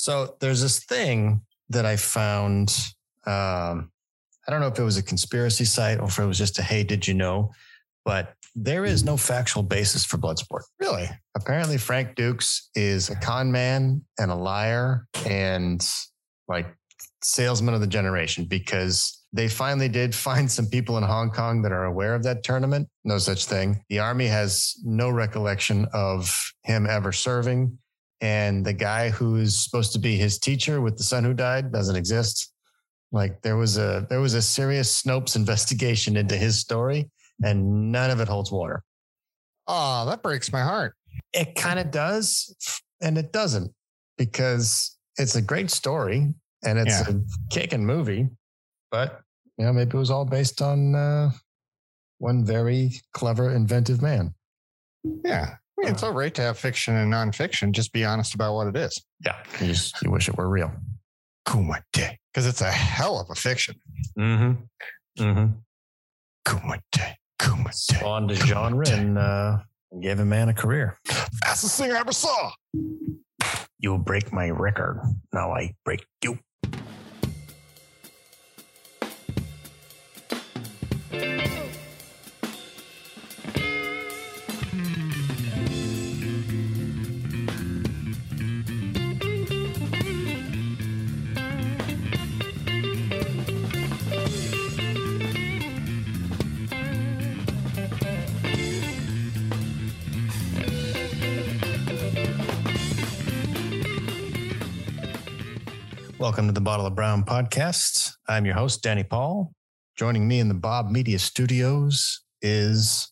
So there's this thing that I found. Um, I don't know if it was a conspiracy site or if it was just a hey, did you know? But there is no factual basis for Bloodsport. Really? Apparently, Frank Dux is a con man and a liar and like salesman of the generation because they finally did find some people in Hong Kong that are aware of that tournament. No such thing. The army has no recollection of him ever serving. And the guy who's supposed to be his teacher with the son who died doesn't exist. Like there was a there was a serious Snopes investigation into his story, and none of it holds water. Oh, that breaks my heart. It kind of does, and it doesn't, because it's a great story and it's Yeah. a kicking movie, but you know, maybe it was all based on uh, one very clever, inventive man. Yeah. I mean, it's all right to have fiction and nonfiction. Just be honest about what it is. Yeah, you, just, you wish it were real. Kumite. Because it's a hell of a fiction. Mm-hmm. Mm-hmm. Kumite. Kumite. Spawned a genre and uh, gave a man a career. Fastest thing I ever saw. You'll break my record. Now I break you. Welcome to the Bottle of Brown podcast. I'm your host, Danny Paul. Joining me in the Bob Media Studios is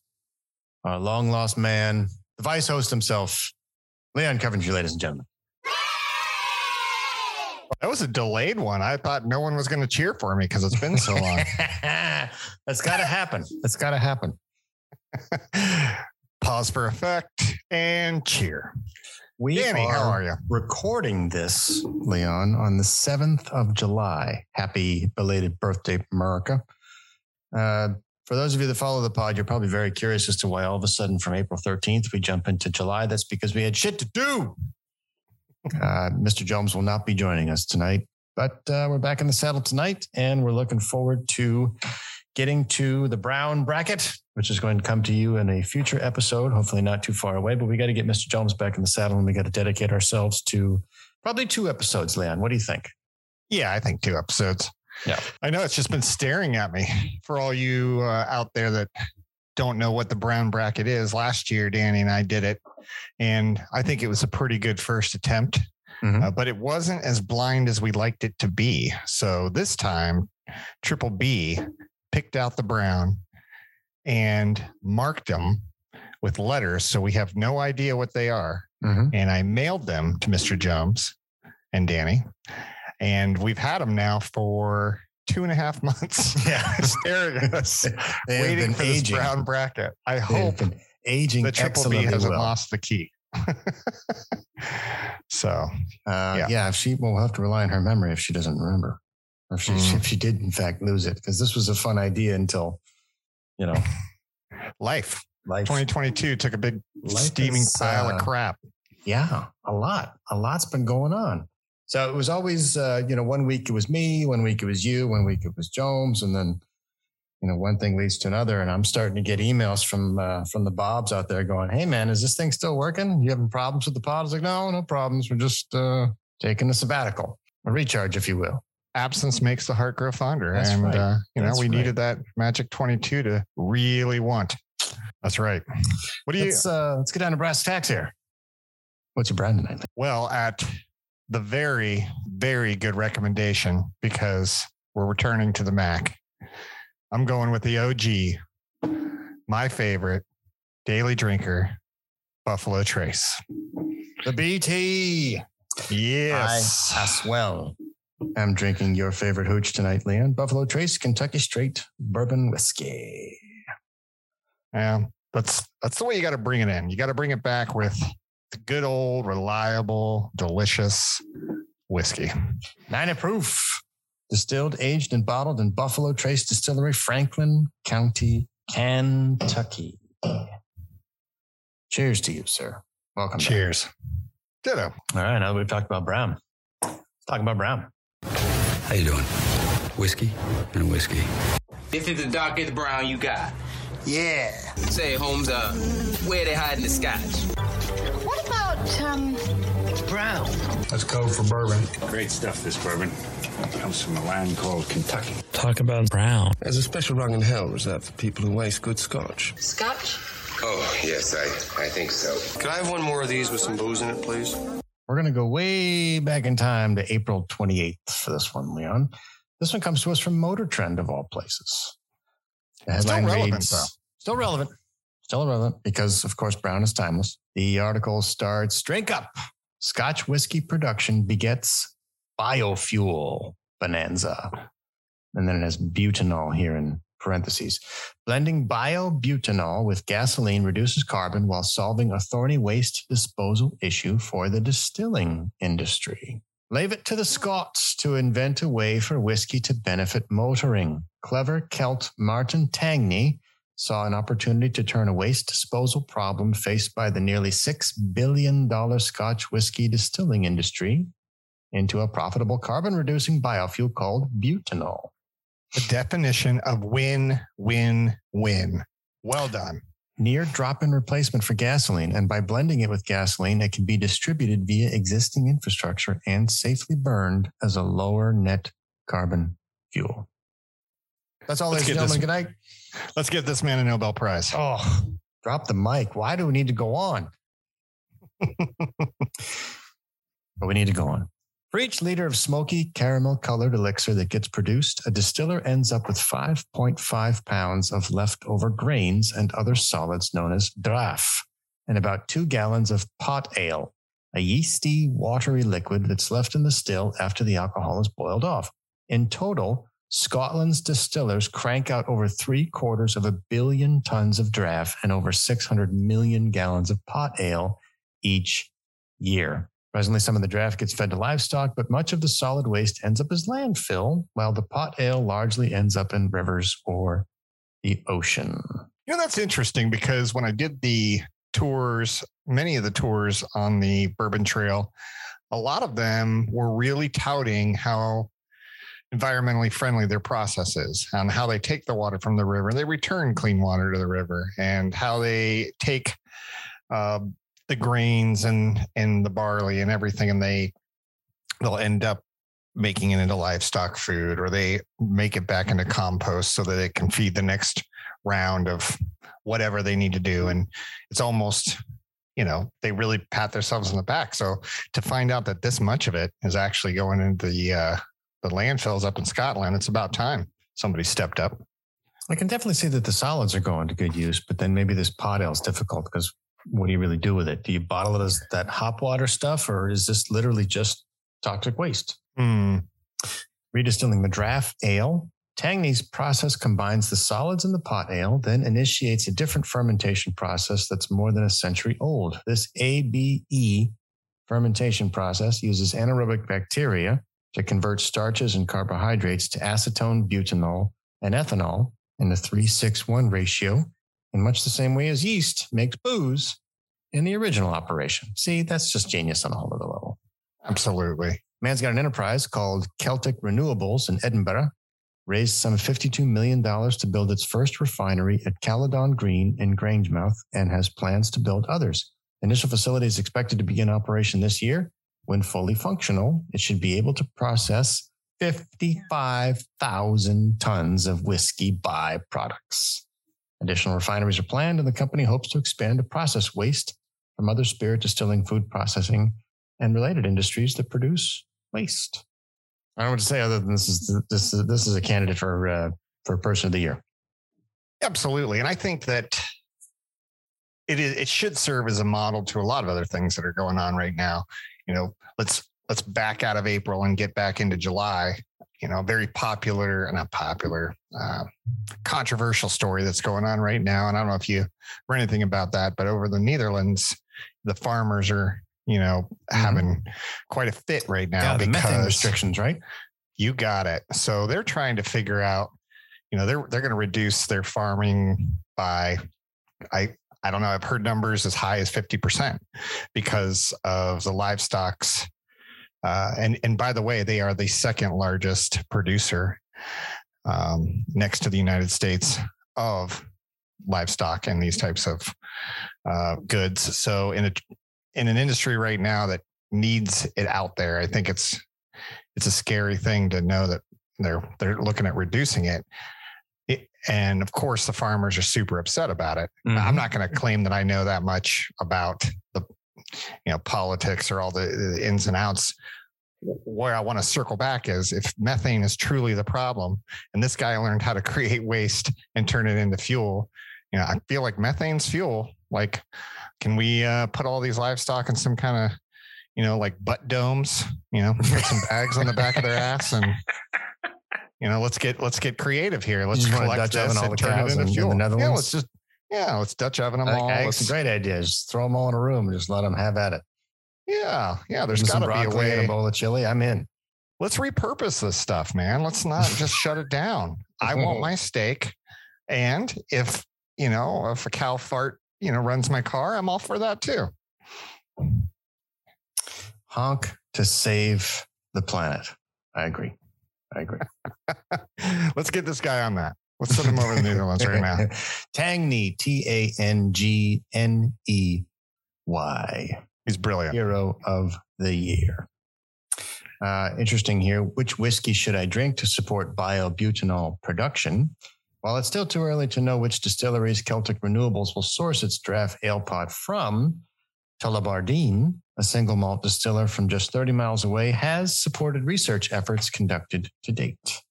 our long lost man, the vice host himself, Leon Coventry, ladies and gentlemen. That was a delayed one. I thought no one was going to cheer for me because it's been so long. That's got to happen. That's got to happen. Pause for effect and cheer. We Danny, are, how are you? recording this, Leon, on the 7th of July. Happy belated birthday, America. Uh, for those of you that follow the pod, you're probably very curious as to why all of a sudden from April 13th we jump into July. That's because we had shit to do. Uh, Mr. Jones will not be joining us tonight, but uh, we're back in the saddle tonight and we're looking forward to getting to the brown bracket, which is going to come to you in a future episode, hopefully not too far away. But we got to get Mr. Jones back in the saddle and we got to dedicate ourselves to probably two episodes, Leon. What do you think? Yeah, I think two episodes. Yeah. I know it's just been staring at me for all you uh, out there that don't know what the brown bracket is. Last year, Danny and I did it, and I think it was a pretty good first attempt, Mhm. uh, but it wasn't as blind as we liked it to be. So this time, Triple B picked out the brown and marked them with letters. So we have no idea what they are Mhm. and I mailed them to Mr. Jones and Danny. And we've had them now for two and a half months Yeah. staring at us, waiting for this aging. brown bracket. I They hope aging the Triple B hasn't well. lost the key. so, Uh, Yeah. yeah. if she will have to rely on her memory if she doesn't remember, or if she Mm. if she did in fact lose it, because this was a fun idea until you know life life. 2022 took a big Life steaming is, pile uh, of crap. Yeah, a lot, a lot's been going on. So it was always uh, you know one week it was me, one week it was you, one week it was Jones, and then you know one thing leads to another, and I'm starting to get emails from uh, from the Bobs out there going, "Hey man, is this thing still working? You having problems with the pod?" I was like, "No, no problems. We're just uh, taking a sabbatical, a recharge, if you will." Absence makes the heart grow fonder. That's and, right. uh, you know, That's we right. needed that magic 22 to really want. That's right. What do you, Let's uh, let's get down to brass tacks here. What's your brand tonight? Well, at the very, very good recommendation because we're returning to the Mac. I'm going with the OG, my favorite daily drinker, Buffalo Trace. The BT. Yes. I as well. I'm drinking your favorite hooch tonight, Leon. Buffalo Trace Kentucky Straight Bourbon Whiskey. yeah. That's that's the way you got to bring it in. You got to bring it back with the good old, reliable, delicious whiskey. Nine proof. Distilled, aged, and bottled in Buffalo Trace Distillery, Franklin County, Kentucky. Cheers to you, sir. Welcome. back. Cheers. Ditto. All right, now that we've talked about brown. Talking about brown. How you doing? Whiskey and whiskey. This is the darker the brown you got. Yeah. Say, Holmes, uh, where they hiding the scotch? What about, um, brown? That's code for bourbon. Great stuff, this bourbon. Comes from a land called Kentucky. Talk about brown. There's a special rung in hell reserved for people who waste good scotch. Scotch? Oh, yes, I, I think so. Could I have one more of these with some booze in it, please? We're going to go way back in time to April 28th for this one, Leon. This one comes to us from Motor Trend, of all places. The headline Still relevant, reads, though. Still relevant. Still relevant because, of course, brown is timeless. The article starts Drink up. Scotch whiskey production begets biofuel bonanza. And then it has butanol here in parentheses. Blending biobutanol with gasoline reduces carbon while solving a thorny waste disposal issue for the distilling industry. Leave it to the Scots to invent a way for whiskey to benefit motoring. Clever Celt Martin Tangney saw an opportunity to turn a waste disposal problem faced by the nearly $6 billion Scotch whiskey distilling industry into a profitable carbon reducing biofuel called butanol. The definition of win, win, win. Well done. near drop in replacement for gasoline. And by blending it with gasoline, it can be distributed via existing infrastructure and safely burned as a lower net carbon fuel. That's all, Let's ladies and gentlemen. this- Good night. Let's give this man a Nobel Prize. Oh, drop the mic. Why do we need to go on? but we need to go on. For each liter of smoky caramel colored elixir that gets produced, a distiller ends up with 5.5 pounds of leftover grains and other solids known as draff, and about two gallons of pot ale, a yeasty, watery liquid that's left in the still after the alcohol is boiled off. In total, Scotland's distillers crank out over three quarters of a billion tons of draff and over 600 million gallons of pot ale each year. Presently, some of the draff gets fed to livestock, but much of the solid waste ends up as landfill, while the pot ale largely ends up in rivers or the ocean. You know, that's interesting because when I did the tours, many of the tours on the Bourbon Trail, a lot of them were really touting how environmentally friendly their process is and how they take the water from the river. And they return clean water to the river and how they take uh, the grains and and the barley and everything and they they'll end up making it into livestock food or they make it back into compost so that it can feed the next round of whatever they need to do. And it's almost you know they really pat themselves on the back. So to find out that this much of it is actually going into the uh the landfills up in Scotland it's about time somebody stepped up. I can definitely see that the solids are going to good use, but then maybe this pot ale is difficult because what do you really do with it? Do you bottle it as that hop water stuff, or is this literally just toxic waste? Hmm. Redistilling the draff ale. Tangney's process combines the solids in the pot ale, then initiates a different fermentation process that's more than a century old. This ABE fermentation process uses anaerobic bacteria to convert starches and carbohydrates to acetone, butanol, and ethanol in a 361 ratio in much the same way as yeast makes booze in the original operation. See, that's just genius on a whole other level. absolutely Man's got an enterprise called Celtic Renewables in Edinburgh, raised some $52 million to build its first refinery at Caledon Green in Grangemouth and has plans to build others. Initial facility is expected to begin operation this year. When fully functional, it should be able to process 55,000 tons of whiskey byproducts. Additional refineries are planned, and the company hopes to expand to process waste from other spirit distilling, food processing, and related industries that produce waste. I don't what to say other than this is this is this is a candidate for uh, for person of the year. Absolutely. And I think that it is it should serve as a model to a lot of other things that are going on right now. You know, let's let's back out of April and get back into July. You know, very popular, not popular, uh, controversial story that's going on right now. And I don't know if you read anything about that, but over the Netherlands, the farmers are, you know, having quite a fit right now Yeah, the methane restrictions, right? you got it. So they're trying to figure out, you know, they're they're going to reduce their farming by, I I don't know. I've heard numbers as high as fifty percent because of the livestock's Uh, and and by the way, they are the second largest producer um, next to the United States of livestock and these types of uh, goods. So in a in an industry right now that needs it out there, I think it's it's a scary thing to know that they're they're looking at reducing it. it and of course, the farmers are super upset about it. Mhm. I'm not going to claim that I know that much about the you know politics or all the, the ins and outs. Where I want to circle back is if methane is truly the problem, and this guy learned how to create waste and turn it into fuel. You know, I feel like methane's fuel. Like, can we uh, put all these livestock in some kind of, you know, like butt domes? You know, put some bags on the back of their ass, and you know, let's get let's get creative here. Let's wanna collect this and the turn it in- into in the fuel. Yeah, Netherlands? let's just yeah, let's Dutch oven them all. Let's- a great idea. Just throw them all in a room and just let them have at it. yeah, yeah. There's got to be a broccoli and a bowl of chili. I'm in. let's repurpose this stuff, man. Let's not just shut it down. I want my steak. And if, you know, if a cow fart, you know, runs my car, I'm all for that too. Honk to save the planet. I agree. I agree. Let's get this guy on that. Let's send him over to the Netherlands right now. Tangney, T A N G N E Y, He's brilliant. hero of the year. Uh, interesting here. Which whiskey should I drink to support biobutanol production? While it's still too early to know which distilleries Celtic Renewables will source its draff ale pot from, Tullibardine, a single malt distiller from just 30 miles away, has supported research efforts conducted to date.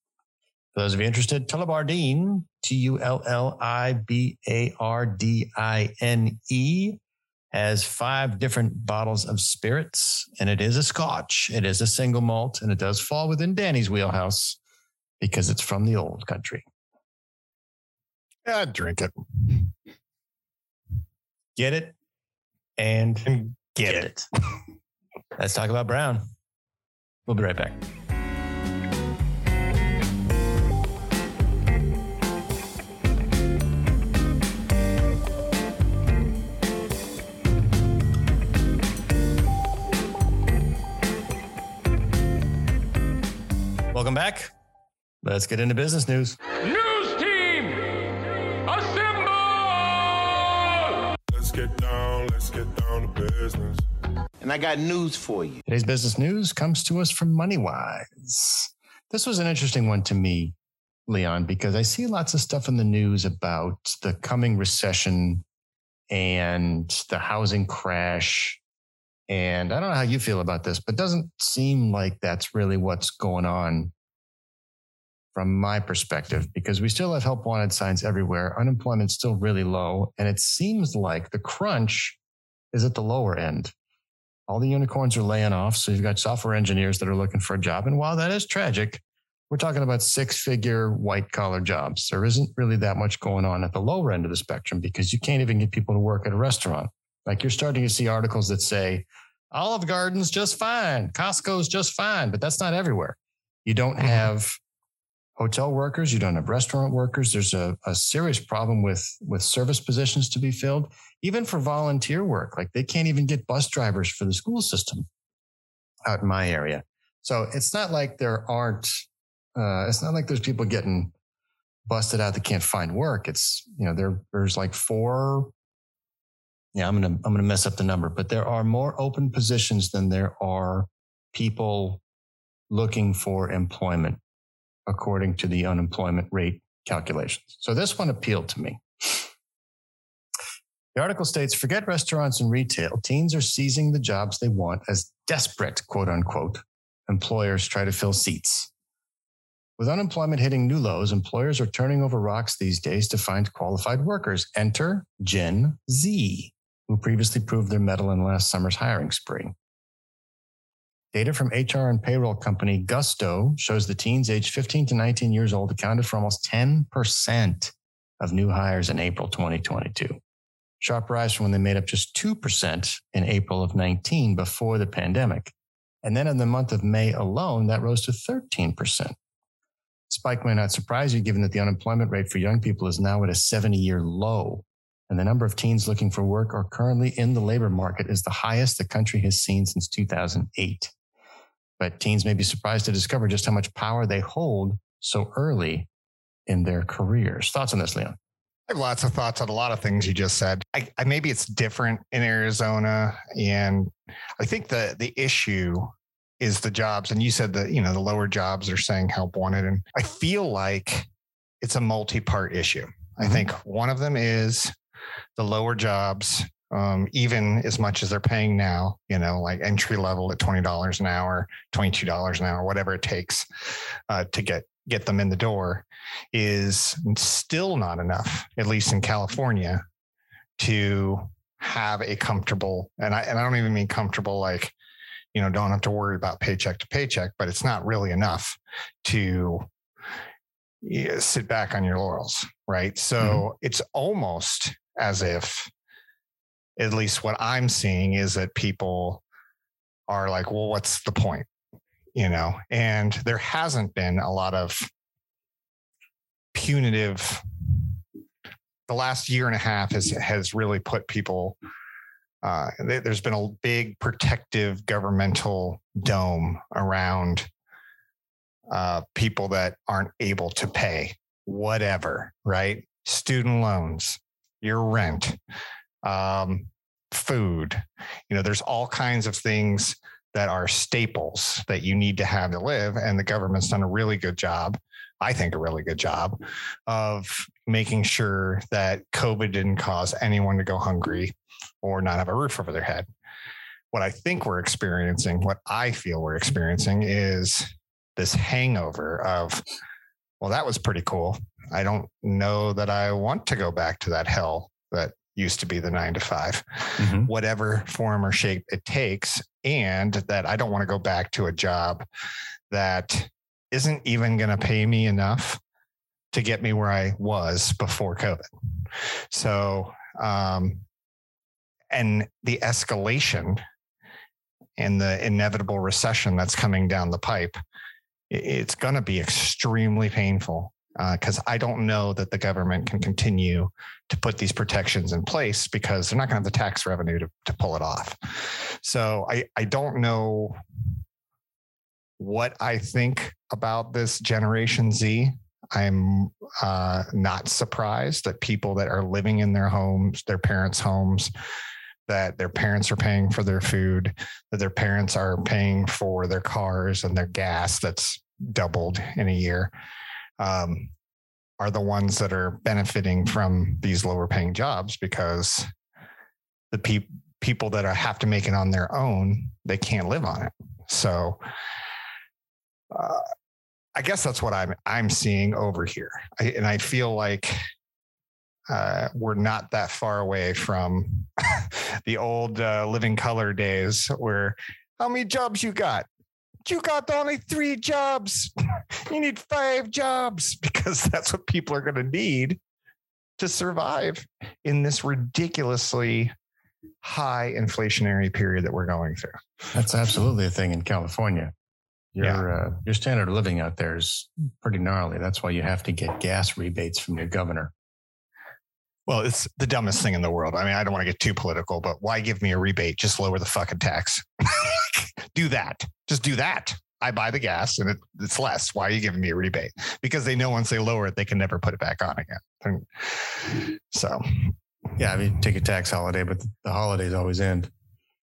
For those of you interested, Tullibardine, T U L L I B A R D I N E, has five different bottles of spirits, and it is a scotch. It is a single malt, and it does fall within Danny's wheelhouse because it's from the old country. Yeah, I'd drink it. Get it and And get it. Let's talk about Brown. We'll be right back. Welcome back. Let's get into business news. News team, assemble! Let's get down, let's get down to business. And I got news for you. Today's business news comes to us from MoneyWise. This was an interesting one to me, Leon, because I see lots of stuff in the news about the coming recession and the housing crash. And I don't know how you feel about this, but it doesn't seem like that's really what's going on from my perspective, because we still have help wanted signs everywhere. Unemployment's still really low. And it seems like the crunch is at the lower end all the unicorns are laying off. So you've got software engineers that are looking for a job. And while that is tragic, we're talking about six figure white collar jobs. There isn't really that much going on at the lower end of the spectrum because you can't even get people to work at a restaurant. Like you're starting to see articles that say Olive Garden's just fine, Costco's just fine, but that's not everywhere. You don't mm-hmm. have hotel workers, you don't have restaurant workers. There's a, a serious problem with with service positions to be filled even for volunteer work. Like they can't even get bus drivers for the school system out in my area. So it's not like there aren't, uh, it's not like there's people getting busted out that can't find work. It's, you know, there, there's like four, yeah, I'm going to, I'm going to mess up the number, but there are more open positions than there are people looking for employment according to the unemployment rate calculations. So this one appealed to me. The article states forget restaurants and retail. Teens are seizing the jobs they want as desperate, quote unquote, employers try to fill seats. With unemployment hitting new lows, employers are turning over rocks these days to find qualified workers. Enter Gen Z, who previously proved their mettle in last summer's hiring spree. Data from HR and payroll company Gusto shows the teens aged 15 to 19 years old accounted for almost 10% of new hires in April 2022 sharp rise from when they made up just 2% in April of 19 before the pandemic. And then in the month of May alone, that rose to 13%. Spike may not surprise you given that the unemployment rate for young people is now at a 70 year low. And the number of teens looking for work or currently in the labor market is the highest the country has seen since 2008. but teens may be surprised to discover just how much power they hold so early in their careers. Thoughts on this, Leon? I have lots of thoughts on a lot of things you just said. I, I maybe it's different in Arizona, and I think the the issue is the jobs. And you said that you know the lower jobs are saying help wanted, and I feel like it's a multi-part issue. I Mhm. think one of them is the lower jobs, um, even as much as they're paying now. You know, like entry level at twenty dollars an hour, twenty two dollars an hour, whatever it takes uh, to get get them in the door is still not enough, at least in California, to have a comfortable and I and I don't even mean comfortable like, you know, don't have to worry about paycheck to paycheck, but it's not really enough to yeah, sit back on your laurels, right? So it's almost as if at least what I'm seeing is that people are like, well, what's the point? You know, and there hasn't been a lot of punitive the last year and a half has has really put people uh, there- there's been a big protective governmental dome around uh, people that aren't able to pay whatever right student loans your rent um, food you know there's all kinds of things that are staples that you need to have to live and the government's done a really good job i think a really good job of making sure that covid didn't cause anyone to go hungry or not have a roof over their head. What i think we're experiencing what i feel we're experiencing is this hangover of well that was pretty cool i don't know that i want to go back to that hell that used to be the 9 to 5 whatever form or shape it takes and that I don't want to go back to a job that isn't even going to pay me enough to get me where I was before COVID. So, um, and the escalation and the inevitable recession that's coming down the pipe, it's going to be extremely painful because I don't know that the government can continue to put these protections in place because they're not going to have the tax revenue to, to pull it off. So I, I don't know what I think about this Generation Z. I'm uh, not surprised that people that are living in their homes, their parents' homes, that their parents are paying for their food, that their parents are paying for their cars and their gas that's doubled in a year, um, are the ones that are benefiting from these lower paying jobs because the pe- people that are, have to make it on their own, they can't live on it. So, uh, I guess that's what I'm I'm seeing over here, I, and I feel like uh, we're not that far away from the old uh, living color days, where how many jobs you got? You got only three jobs. you need five jobs because that's what people are going to need to survive in this ridiculously high inflationary period that we're going through. That's absolutely a thing in California. Your uh, your standard of living out there is pretty gnarly. That's why you have to get gas rebates from your governor. Well, it's the dumbest thing in the world. I mean, I don't want to get too political, but why give me a rebate? Just lower the fucking tax. do that. Just do that. I buy the gas and it, it's less. Why are you giving me a rebate? Because they know once they lower it, they can never put it back on again. So, Yeah, I mean, take a tax holiday, but the holidays always end.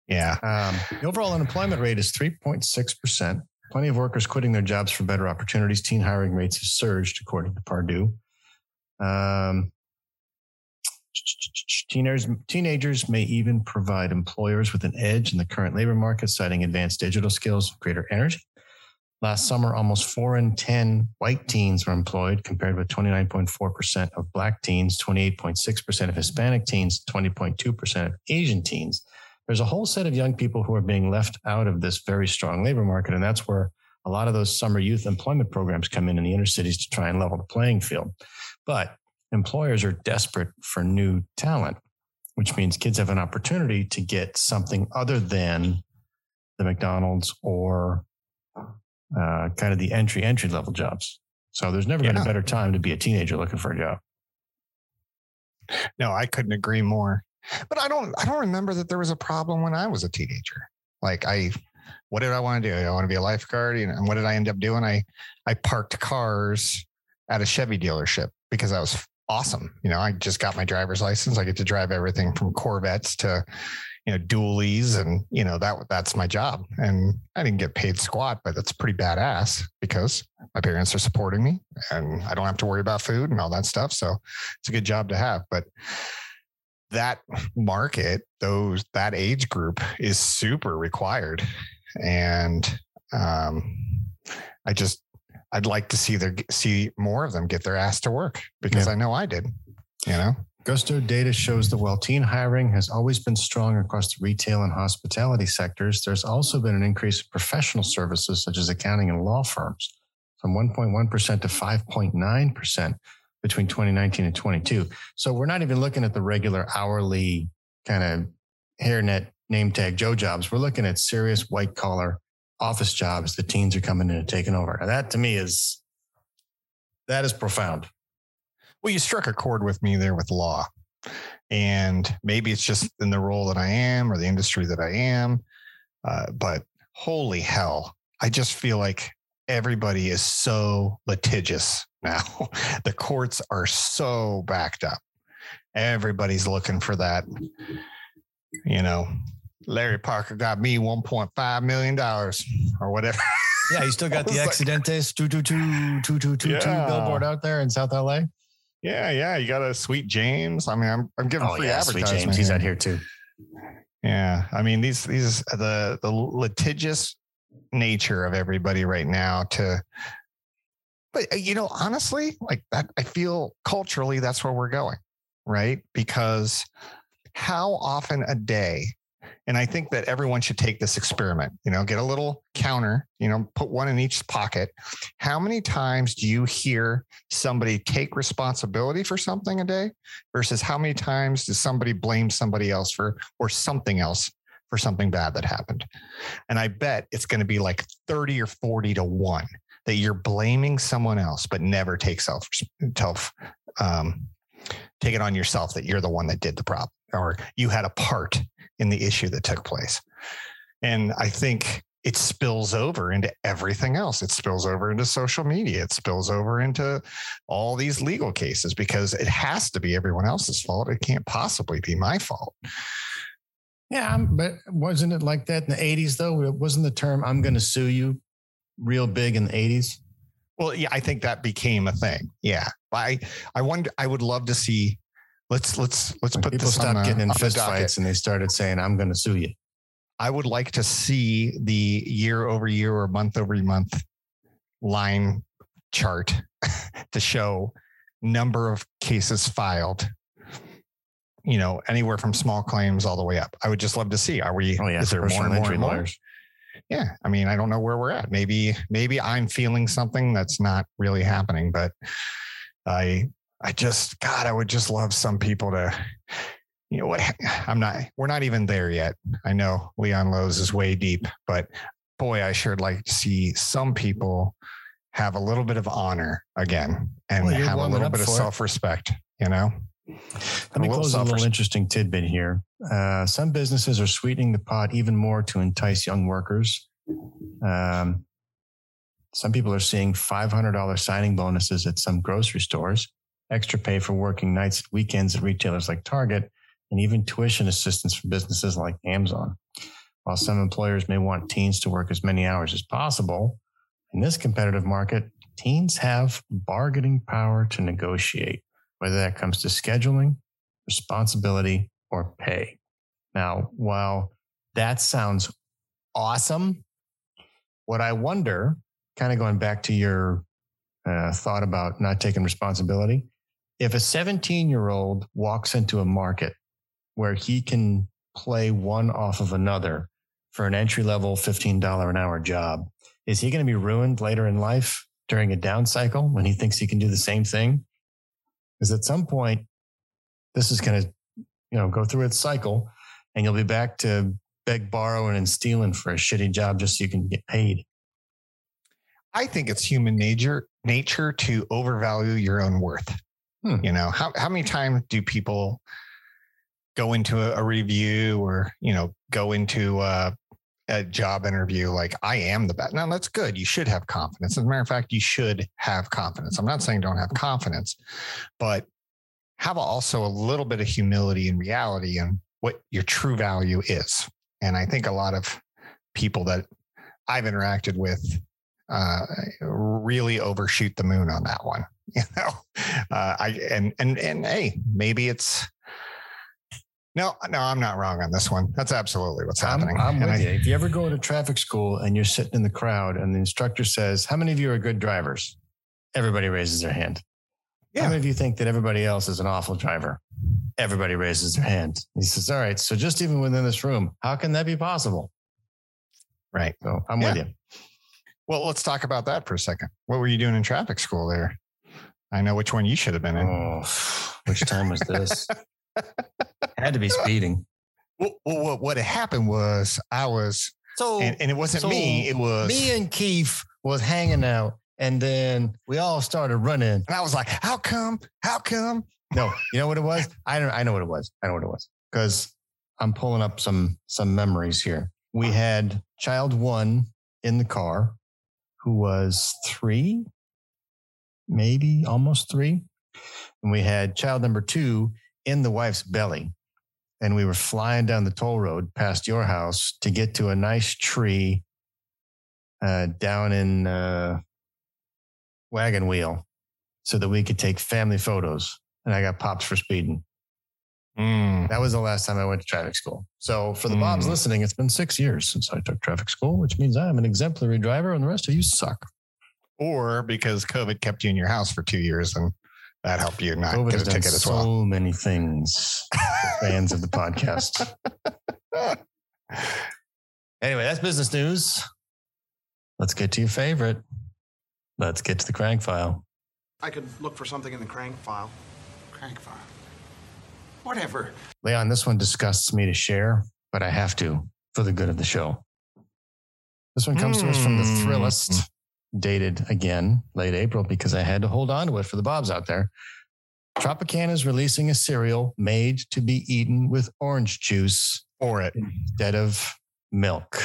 yeah. Um, the overall unemployment rate is 3.6%. Plenty of workers quitting their jobs for better opportunities. Teen hiring rates have surged, according to Pardue. Um, teenagers, teenagers may even provide employers with an edge in the current labor market, citing advanced digital skills, greater energy. Last summer, almost four in 10 white teens were employed, compared with 29.4% of black teens, 28.6% of Hispanic teens, 20.2% of Asian teens there's a whole set of young people who are being left out of this very strong labor market. And that's where a lot of those summer youth employment programs come in in the inner cities to try and level the playing field. But employers are desperate for new talent, which means kids have an opportunity to get something other than the McDonald's or uh, kind of the entry entry level jobs. So there's never been a better time to be a teenager looking for a job. No, I couldn't agree more. But I don't I don't remember that there was a problem when I was a teenager. Like I what did I want to do? I want to be a lifeguard. And what did I end up doing? I I parked cars at a Chevy dealership because I was awesome. You know, I just got my driver's license. I get to drive everything from Corvettes to, you know, dualies, and you know that that's my job. And I didn't get paid squat, but that's pretty badass because my parents are supporting me, and I don't have to worry about food and all that stuff. So it's a good job to have. But that market, those that age group is super required, and um, I just I'd like to see their see more of them get their ass to work because Yeah. I know I did. You know, Gusto data shows that while teen hiring has always been strong across the retail and hospitality sectors, there's also been an increase in professional services such as accounting and law firms from 1.1% to 5.9% between 2019 and 22. So we're not even looking at the regular hourly kind of hairnet name tag Joe jobs. We're looking at serious white collar office jobs the teens are coming in and taking over. And that to me is that is profound. well, you struck a chord with me there with law, and maybe it's just in the role that I am or the industry that I am, uh, but holy hell, I just feel like everybody is so litigious now. the courts are so backed up. Everybody's looking for that. You know, Larry Parker got me $1.5 million or whatever. Yeah, you still got the was like- Accidentes two two two two two two two Yeah. billboard out there in South LA. Yeah, yeah. You got a sweet James. I mean, I'm I'm giving free Oh, Sweet. James, he's out here too. Yeah, I mean these these the the litigious nature of everybody right now to but uh, you know honestly like that I feel culturally that's where we're going right because how often a day and I think that everyone should take this experiment you know get a little counter you know put one in each pocket how many times do you hear somebody take responsibility for something a day versus how many times does somebody blame somebody else for or something else for something bad that happened. And I bet it's going to be like 30 or 40 to one that you're blaming someone else, but never take self, self um, take it on yourself that you're the one that did the problem or you had a part in the issue that took place. And I think it spills over into everything else. It spills over into social media. It spills over into all these legal cases because it has to be everyone else's fault. It can't possibly be my fault. Yeah, but wasn't it like that in the '80s though? Wasn't the term "I'm going to sue you" real big in the '80s? Well, yeah, I think that became a thing. Yeah, I I wonder. I would love to see. Let's let's let's When put people this on stopped getting in on the fist fights and they started saying, "I'm going to sue you." I would like to see the year over year or month over month line chart to show number of cases filed. You know, anywhere from small claims all the way up. I would just love to see. Are we? Oh yeah, is there more and more and more? lawyers. yeah i mean i don't know where we're at maybe maybe i'm feeling something that's not really happening but i i just god i would just love some people to you know what i'm not we're not even there yet i know leon lowe's is way deep but boy i sure'd like to see some people have a little bit of honor again and Well, have a little bit of self-respect you know Let me close a little interesting tidbit here. Uh, some businesses are sweetening the pot even more to entice young workers. Um, some people are seeing $500 signing bonuses at some grocery stores, extra pay for working nights and weekends at retailers like Target, and even tuition assistance for businesses like Amazon. While some employers may want teens to work as many hours as possible, in this competitive market, teens have bargaining power to negotiate, whether that comes to scheduling, responsibility, or pay. Now, while that sounds awesome, what I wonder, kind of going back to your uh, thought about not taking responsibility, if a 17 year old walks into a market where he can play one off of another for an entry level $15 an hour job, is he going to be ruined later in life during a down cycle when he thinks he can do the same thing? Because at some point, this is going to, you know, go through its cycle, and you'll be back to beg, borrowing, and stealing for a shitty job just so you can get paid. I think it's human nature nature to overvalue your own worth. Hmm. You know, how how many times do people go into a, a review or you know go into uh, a job interview like I am the best. Now that's good. You should have confidence. As a matter of fact, you should have confidence. I'm not saying don't have confidence, but have also a little bit of humility and reality and what your true value is. And I think a lot of people that I've interacted with uh, really overshoot the moon on that one. You know, uh, I and and and hey, maybe it's no, no, I'm not wrong on this one. That's absolutely what's happening. I'm, I'm with I, you. If you ever go to traffic school and you're sitting in the crowd and the instructor says, "How many of you are good drivers?" Everybody raises their hand. Yeah. How many of you think that everybody else is an awful driver? Everybody raises their hand. He says, "All right, so just even within this room, how can that be possible?" Right. So I'm Yeah. with you. Well, let's talk about that for a second. What were you doing in traffic school there? I know which one you should have been in. Oh, which time was this? Had to be speeding. Well, well, what, happened was I was, So and, and it wasn't so me, it was me and Keith was hanging out, and then we all started running. And I was like, how come? How come? No, you know what it was? I don't. I know what it was. I know what it was because I'm pulling up some some memories here. We had child one in the car, who was three, maybe almost three, and we had child number two in the wife's belly, and we were flying down the toll road past your house to get to a nice tree uh, down in uh, Wagon Wheel, so that we could take family photos. And I got pops for speeding. Mm, That was the last time I went to traffic school. So for the Bobs Mm. listening, it's been six years since I took traffic school, which means I am an exemplary driver and the rest of you suck. or because COVID kept you in your house for two years and that helped you not COVID get has a done ticket as so well. many things fans of the podcast. Anyway, that's business news. Let's get to your favorite. Let's get to the crank file. I could look for something in the crank file. Crank file. Whatever. Leon, this one disgusts me to share, but I have to for the good of the show. This one comes to us from the Hmm. Thrillist, dated again late April because I had to hold on to it for the Bobs out there. Tropicana is releasing a cereal made to be eaten with orange juice For it. instead of milk.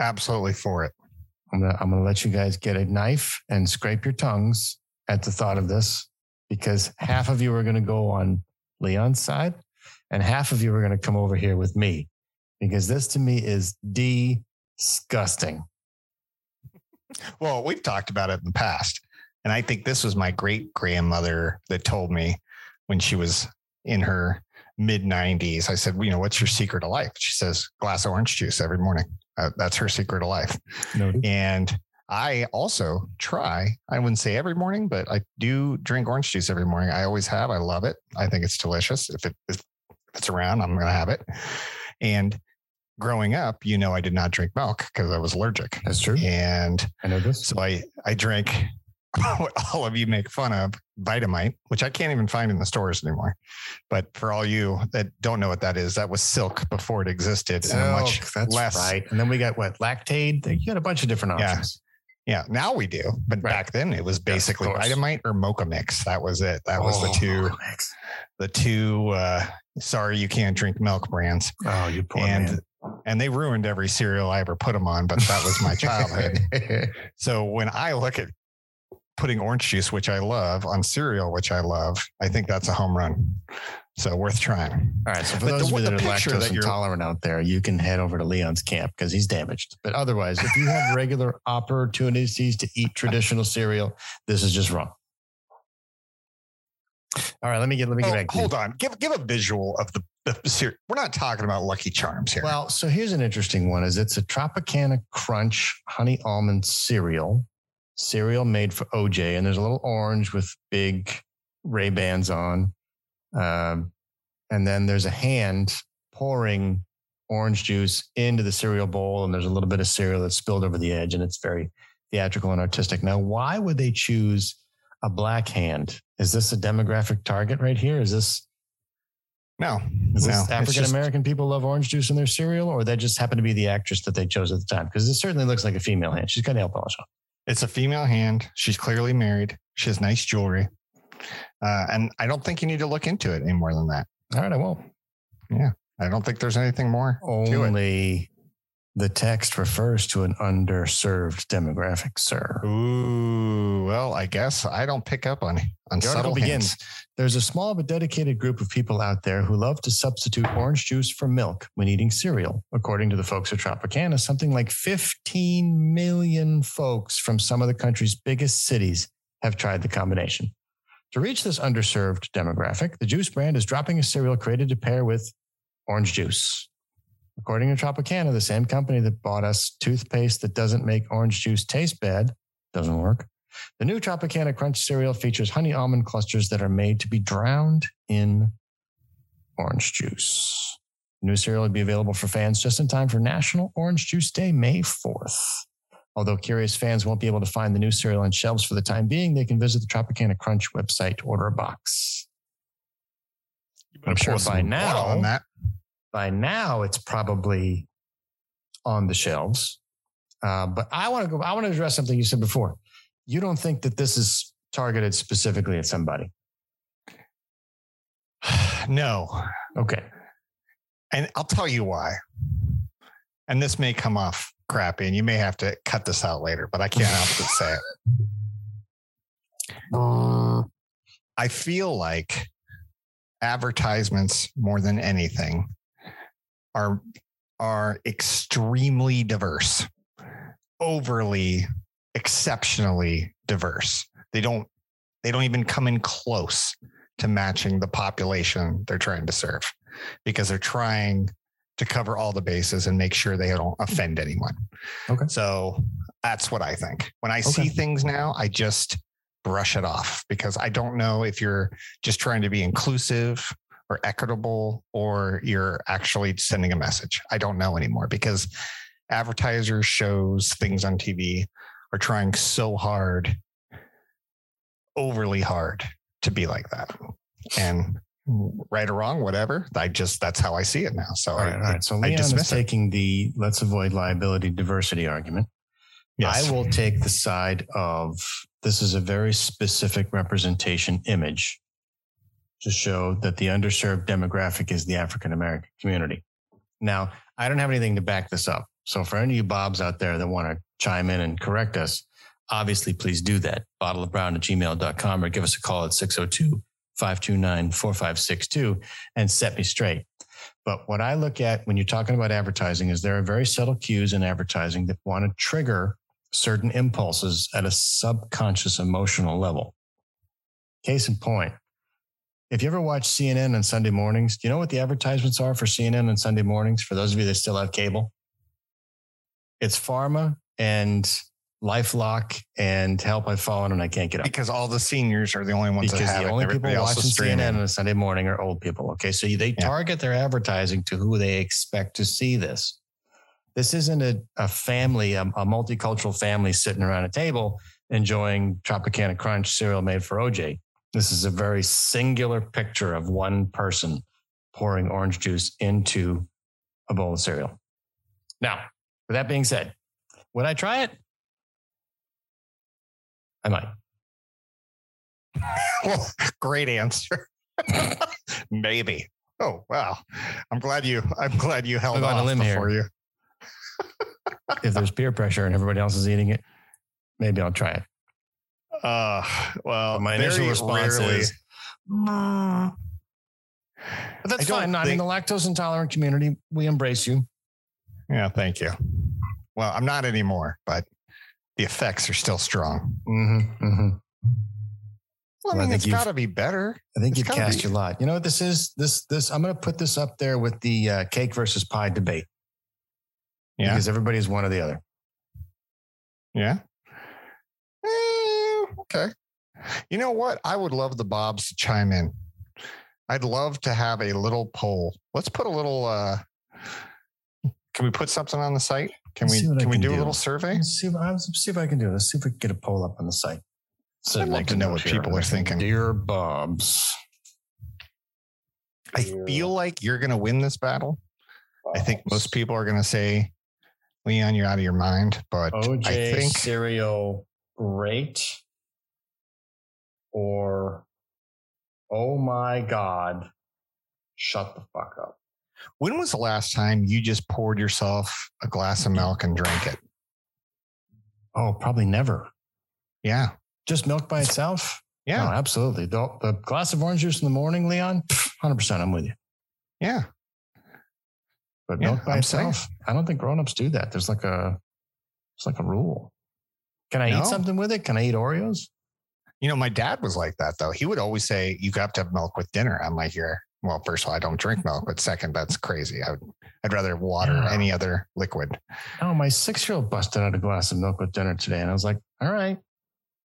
Absolutely for it. I'm gonna, I'm gonna let you guys get a knife and scrape your tongues at the thought of this because half of you are gonna go on Leon's side and half of you are gonna come over here with me because this to me is disgusting. Well, we've talked about it in the past. And I think this was my great grandmother that told me when she was in her mid 90s. I said, well, you know, what's your secret of life? She says, glass of orange juice every morning. Uh, that's her secret of life. Noted. And I also try, I wouldn't say every morning, but I do drink orange juice every morning. I always have. I love it. I think it's delicious. If, it, if it's around, I'm going to have it. And growing up, you know, I did not drink milk because I was allergic. That's true. And I know this. so I, I drank what all of you make fun of Vitamite, which I can't even find in the stores anymore. But for all you that don't know what that is, that was silk before it existed and a much that's less. right. And then we got what lactaid? You got a bunch of different options. Yeah, now we do. But Right. back then it was basically. Vitamite or Mocha Mix. That was it. That was the two, Mix. the two, uh, sorry, you can't drink milk brands. Oh, you poor and, man. and they ruined every cereal I ever put them on, but that was my childhood. So when I look at putting orange juice, which I love, on cereal, which I love, I think that's a home run. So worth trying. All right. So for But the- those of you that are lactose that intolerant out there, you can head over to Leon's camp because he's damaged. But otherwise, if you have regular opportunities to eat traditional cereal, this is just wrong. All right. Let me get let me get Oh, back. to hold on. Give give a visual of the, the cereal. We're not talking about Lucky Charms here. Well, so here's an interesting one: is it's a Tropicana Crunch honey almond cereal, cereal made for OJ, and there's a little orange with big Ray Bans on, um, and then there's a hand pouring orange juice into the cereal bowl, and there's a little bit of cereal that's spilled over the edge, and it's very theatrical and artistic. Now, why would they choose a black hand? Is this a demographic target right here? Is this no, is this African American people love orange juice in their cereal, or that just happened to be the actress that they chose at the time? Because it certainly looks like a female hand. She's got nail polish on. It's a female hand. She's clearly married. She has nice jewelry. Uh, and I don't think you need to look into it any more than that. All right, I won't. Yeah. I don't think there's anything more to it. Only The text refers to an underserved demographic, sir. Ooh, well, I guess I don't pick up on on The subtle begins. hints. There's a small but dedicated group of people out there who love to substitute orange juice for milk when eating cereal. According to the folks at Tropicana, something like 15 million folks from some of the country's biggest cities have tried the combination. To reach this underserved demographic, the juice brand is dropping a cereal created to pair with orange juice. According to Tropicana, the same company that bought us toothpaste that doesn't make orange juice taste bad, doesn't work. The new Tropicana Crunch cereal features honey almond clusters that are made to be drowned in orange juice. The new cereal will be available for fans just in time for National Orange Juice Day, May 4th. Although curious fans won't be able to find the new cereal on shelves for the time being, they can visit the Tropicana Crunch website to order a box. I'm sure by now, on that. by now it's probably on the shelves. Uh, but I want to go. I want to address something you said before. You don't think that this is targeted specifically at somebody? No, Okay. and I'll tell you why. And this may come off crappy, and you may have to cut this out later, but I can't help but say it. Uh. I feel like advertisements more than anything are are extremely diverse, overly exceptionally diverse. They don't they don't even come in close to matching the population they're trying to serve because they're trying to cover all the bases and make sure they don't offend anyone. Okay. So that's what I think. When I see things now, I just brush it off because I don't know if you're just trying to be inclusive or equitable or you're actually sending a message. I don't know anymore because advertisers, shows, things on TV are trying so hard, overly hard to be like that. And right or wrong, whatever, I just, that's how I see it now. So All right. I, All right. So I Leon is dismiss it. taking the let's avoid liability diversity argument. Yes. I will take the side of this is a very specific representation image to show that the underserved demographic is the African American community. Now, I don't have anything to back this up. So for any of you Bobs out there that want to chime in and correct us, obviously please do that. Bottle of brown at gmail.com or give us a call at 602 529 4562 and set me straight. But what I look at when you're talking about advertising is there are very subtle cues in advertising that want to trigger certain impulses at a subconscious emotional level. Case in point, if you ever watch CNN on Sunday mornings, do you know what the advertisements are for CNN on Sunday mornings? For those of you that still have cable, it's pharma and LifeLock and Help I've Fallen and I Can't Get Up. because all the seniors are the only ones Because that have the only people watching. CNN on a Sunday morning are old people. Okay. So they Yeah. target their advertising to who they expect to see this. This isn't a, a family, a, a multicultural family sitting around a table enjoying Tropicana Crunch cereal made for OJ. This is a very singular picture of one person pouring orange juice into a bowl of cereal. Now, with that being said, would I try it? I might. well, great answer. Maybe. Oh wow! I'm glad you. I'm glad you held I'm on a limb here. you. if there's peer pressure and everybody else is eating it, maybe I'll try it. Uh, well, But my initial response rarely- is, But that's I fine. I mean, the lactose intolerant community, we embrace you. yeah. Thank you. Well, I'm not anymore, but the effects are still strong. Mm-hmm, mm-hmm. Well, Well, I I mean, think it's you've- got to be better. I think It's you've cast be- your lot. You know what this is? This this I'm going to put this up there with the uh, cake versus pie debate Yeah. because everybody's one or the other. Yeah. Eh, okay. You know what? I would love the Bobs to chime in. I'd love to have a little poll. Let's put a little. uh Can we put something on the site? Can we? see Can we can do, do. a little survey? Let's see, if, let's see if I can do this. See if we can get a poll up on the site. So I'd love make to know what here. people are thinking. Dear Bobs. I feel like you're going to win this battle. I think most people are going to say, "Leon, you're out of your mind." But OJ I think cereal great or oh my god, shut the fuck up. When was the last time you just poured yourself a glass of milk and drank it? Oh, probably never. Yeah. Just milk by itself? Yeah. No, absolutely. The, the glass of orange juice in the morning, Leon, 100% I'm with you. Yeah. But Yeah, milk by I'm saying. itself, I don't think grown-ups do that. There's like a, it's like a rule. Can I No. eat something with it? Can I eat Oreos? You know, my dad was like that though. He would always say, You have to have milk with dinner. I'm like, Here. Well, first of all, I don't drink milk, but second, that's crazy. I would, I'd rather water Yeah. any other liquid. Oh, my six-year-old busted out a glass of milk with dinner today, and I was like, "All right,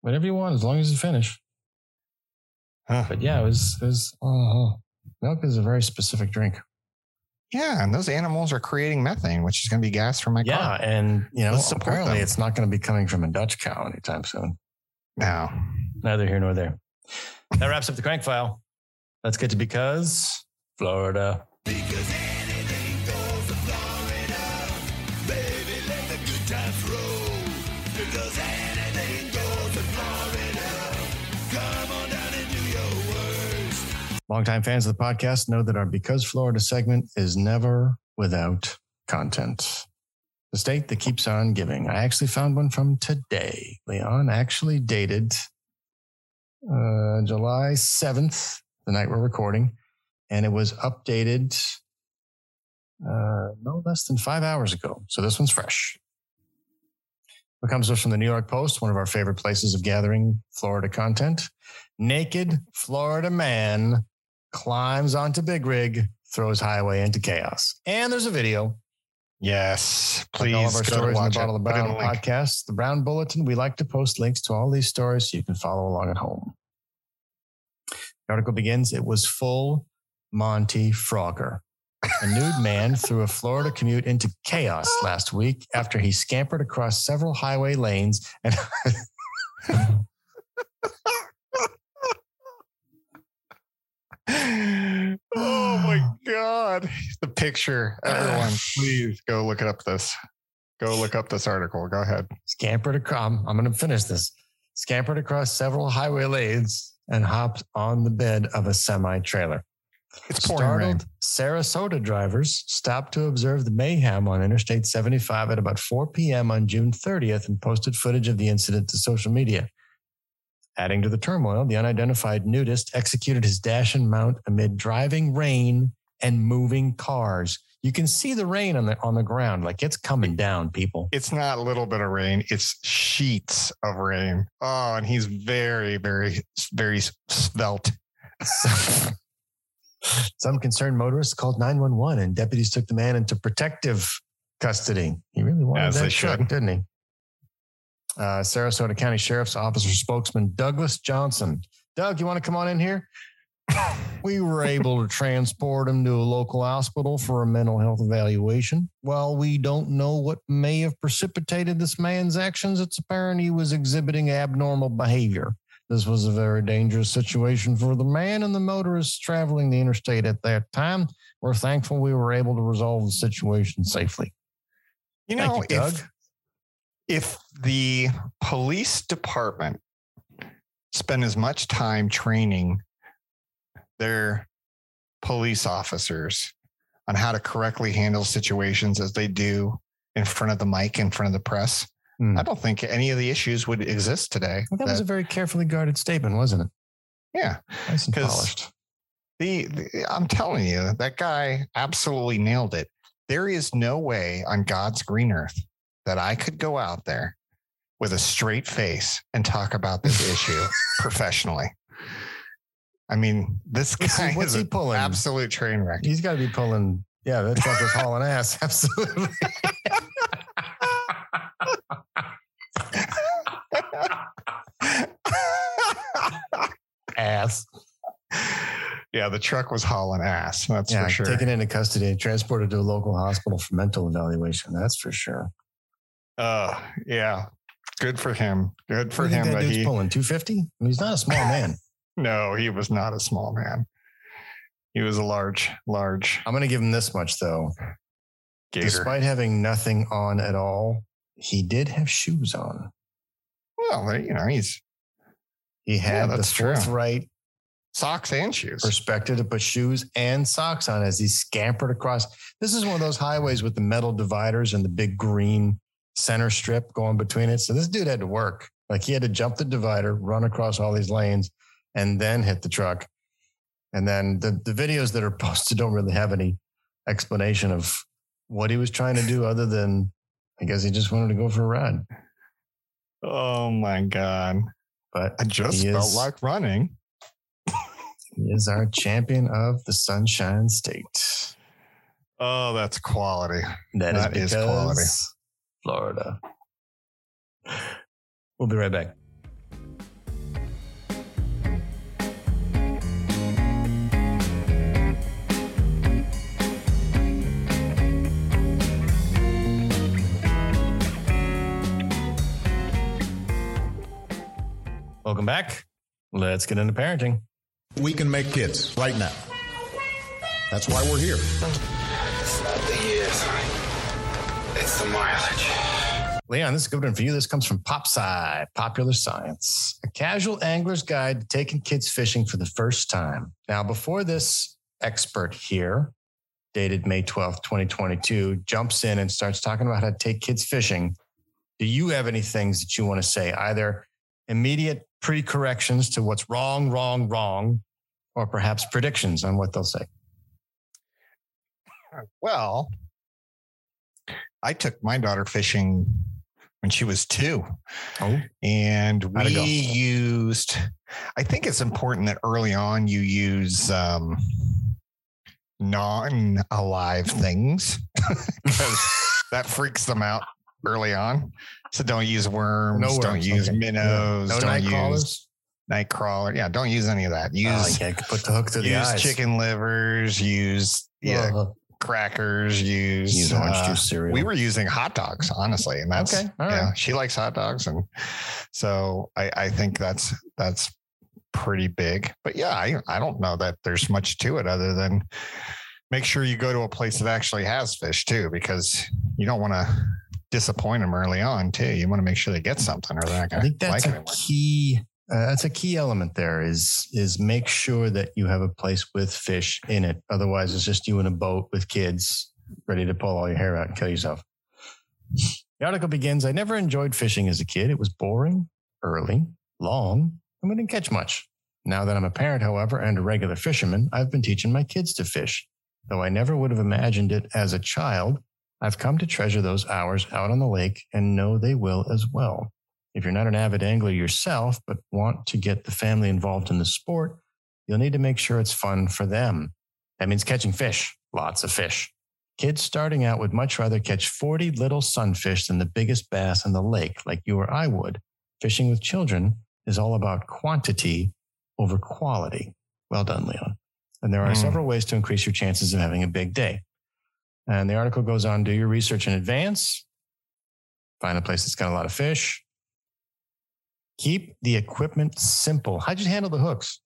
whatever you want, as long as you finish." Huh. But yeah, it was. It was oh, milk is a very specific drink. Yeah. And those animals are creating methane, which is going to be gas from my Yeah, car. and you know, Let's apparently it's not going to be coming from a Dutch cow anytime soon. No. Neither here nor there. That wraps up the crank file. Let's get to because Florida. Longtime fans of the podcast know that our Because Florida segment is never without content. The state that keeps on giving. I actually found one from today, Leon, actually dated uh, July 7th, the night we're recording, and it was updated uh, no less than five hours ago. So this one's fresh. It comes to us from the New York Post, one of our favorite places of gathering Florida content. Naked Florida man climbs onto big rig, throws highway into chaos. And there's a video. Yes. Like Please. all of our stories in the. Bottle of Brown podcast, the Brown Bulletin. We like to post links to all these stories so you can follow along at home. The article begins It was full Monty Frogger. A nude man threw a Florida commute into chaos last week after he scampered across several highway lanes and oh my God. The picture. Everyone, please go look it up this. Go look up this article. Go ahead. scampered across. I'm, I'm going to finish this. Scampered across several highway lanes and hopped on the bed of a semi trailer. It's pouring rain. Sarasota drivers stopped to observe the mayhem on Interstate 75 at about 4 p.m. on June 30th and posted footage of the incident to social media. Adding to the turmoil, the unidentified nudist executed his dash and mount amid driving rain and moving cars. You can see the rain on the on the ground, like it's coming down, people. It's not a little bit of rain, it's sheets of rain. Oh, and he's very, very, very svelte. Some concerned motorists called 911 and deputies took the man into protective custody. He really wanted As that truck, should. didn't he? Uh, Sarasota County Sheriff's Officer spokesman Douglas Johnson. Doug, you want to come on in here? We were able to transport him to a local hospital for a mental health evaluation. While we don't know what may have precipitated this man's actions, it's apparent he was exhibiting abnormal behavior. This was a very dangerous situation for the man and the motorists traveling the interstate at that time. We're thankful we were able to resolve the situation safely. You know, you, Doug. if, if the police department spend as much time training their police officers on how to correctly handle situations as they do in front of the mic, in front of the press, Hmm. I don't think any of the issues would exist today. That was a very carefully guarded statement, wasn't it? yeah. Nice and polished. The, the I'm telling you, that guy absolutely nailed it. There is no way on God's green earth that I could go out there with a straight face and talk about this issue professionally. I mean, this What's he- guy what's is he an pulling? absolute train wreck. He's got to be pulling. Yeah, that truck was hauling ass. Absolutely. ass. yeah, the truck was hauling ass. That's yeah, for sure. taken into custody and transported to a local hospital for mental evaluation. That's for sure. Uh, yeah, good for him. Good for What do you him that that dude's he. pulling 250. he's not a small man. No, he was not a small man. He was a large, large I'm going to give him this much though. gator. Despite having nothing on at all, he did have shoes on. well, you know, he's He had the that's true. forthright socks and shoes. Perspective to put shoes and socks on as he scampered across. This is one of those highways with the metal dividers and the big green center strip going between it. So this dude had to work. Like he had to jump the divider, run across all these lanes, and then hit the truck. And then the, the videos that are posted don't really have any explanation of what he was trying to do other than I guess he just wanted to go for a ride. Oh my God. But I just felt is- like running. He is our champion of the Sunshine State. Oh, that's quality. That is That is because quality. Florida. We'll be right back. Welcome back. Let's get into parenting. We can make kids right now. That's why we're here. It's not the years. It's the mileage. Leon, this is a good one for you. This comes from PopSci, Popular Science, a casual angler's guide to taking kids fishing for the first time. Now, before this expert here, dated May 12th, 2022, jumps in and starts talking about how to take kids fishing, do you have any things that you want to say? Either immediate pre corrections to what's wrong, wrong, wrong, or perhaps predictions on what they'll say? Well, I took my daughter fishing when she was two. Oh. And How'd it go? we used, I think it's important that early on you use um, non alive things because that freaks them out early on. So don't use worms, No worms. don't use okay. minnows, No don't night use crawlers? night crawler. Yeah, don't use any of that. Oh, Use yeah, put the hook through the use eyes. chicken livers, use yeah, Uh, crackers, use, Use orange uh, juice cereal. We were using hot dogs, honestly, and that's Okay, all yeah. right. She likes hot dogs, and so I, I think that's that's pretty big. But yeah, I I don't know that there's much to it other than make sure you go to a place that actually has fish too, because you don't want to disappoint them early on too. You want to make sure they get something, or they're not I going think to like that's it a anymore. key. Uh, that's a key element. There is is make sure that you have a place with fish in it. Otherwise, it's just you in a boat with kids ready to pull all your hair out and kill yourself. The article begins. I never enjoyed fishing as a kid. It was boring, early, long, and we didn't catch much. Now that I'm a parent, however, and a regular fisherman, I've been teaching my kids to fish. Though I never would have imagined it as a child, I've come to treasure those hours out on the lake and know they will as well. If you're not an avid angler yourself, but want to get the family involved in the sport, you'll need to make sure it's fun for them. That means catching fish, lots of fish. Kids starting out would much rather catch 40 little sunfish than the biggest bass in the lake, like you or I would. Fishing with children is all about quantity over quality. Well done, Leon. And there are Mm. several ways to increase your chances of having a big day. And the article goes on do your research in advance, find a place that's got a lot of fish, keep the equipment simple. How'd you handle the hooks?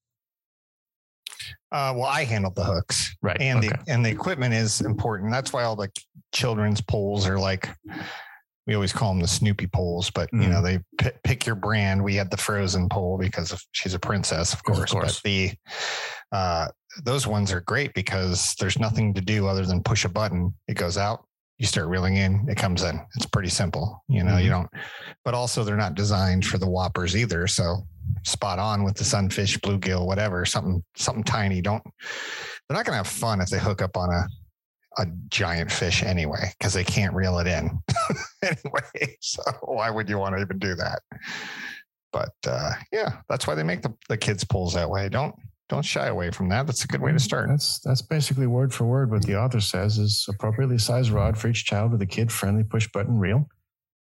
Uh, well, I handled the hooks, Right, And okay. the and the equipment is important. That's why all the children's poles are like we always call them the Snoopy poles, but you Mm. know they p- pick your brand. We had the Frozen pole because of, she's a princess, of Of course. course. But the uh, those ones are great because there's nothing to do other than push a button. It goes out. You start reeling in. It comes in. It's pretty simple. You know, you Mm-hmm. don't. But also, they're not designed for the whoppers either. So spot on with the sunfish, bluegill, whatever, something something tiny. Don't they're not going to have fun if they hook up on a a giant fish anyway because they can't reel it in anyway. So why would you want to even do that? But uh, yeah, that's why they make the, the kids pulls that way. Don't don't shy away from that. That's a good way to start. That's that's basically word for word what the author says is appropriately sized rod for each child with a kid friendly push button reel,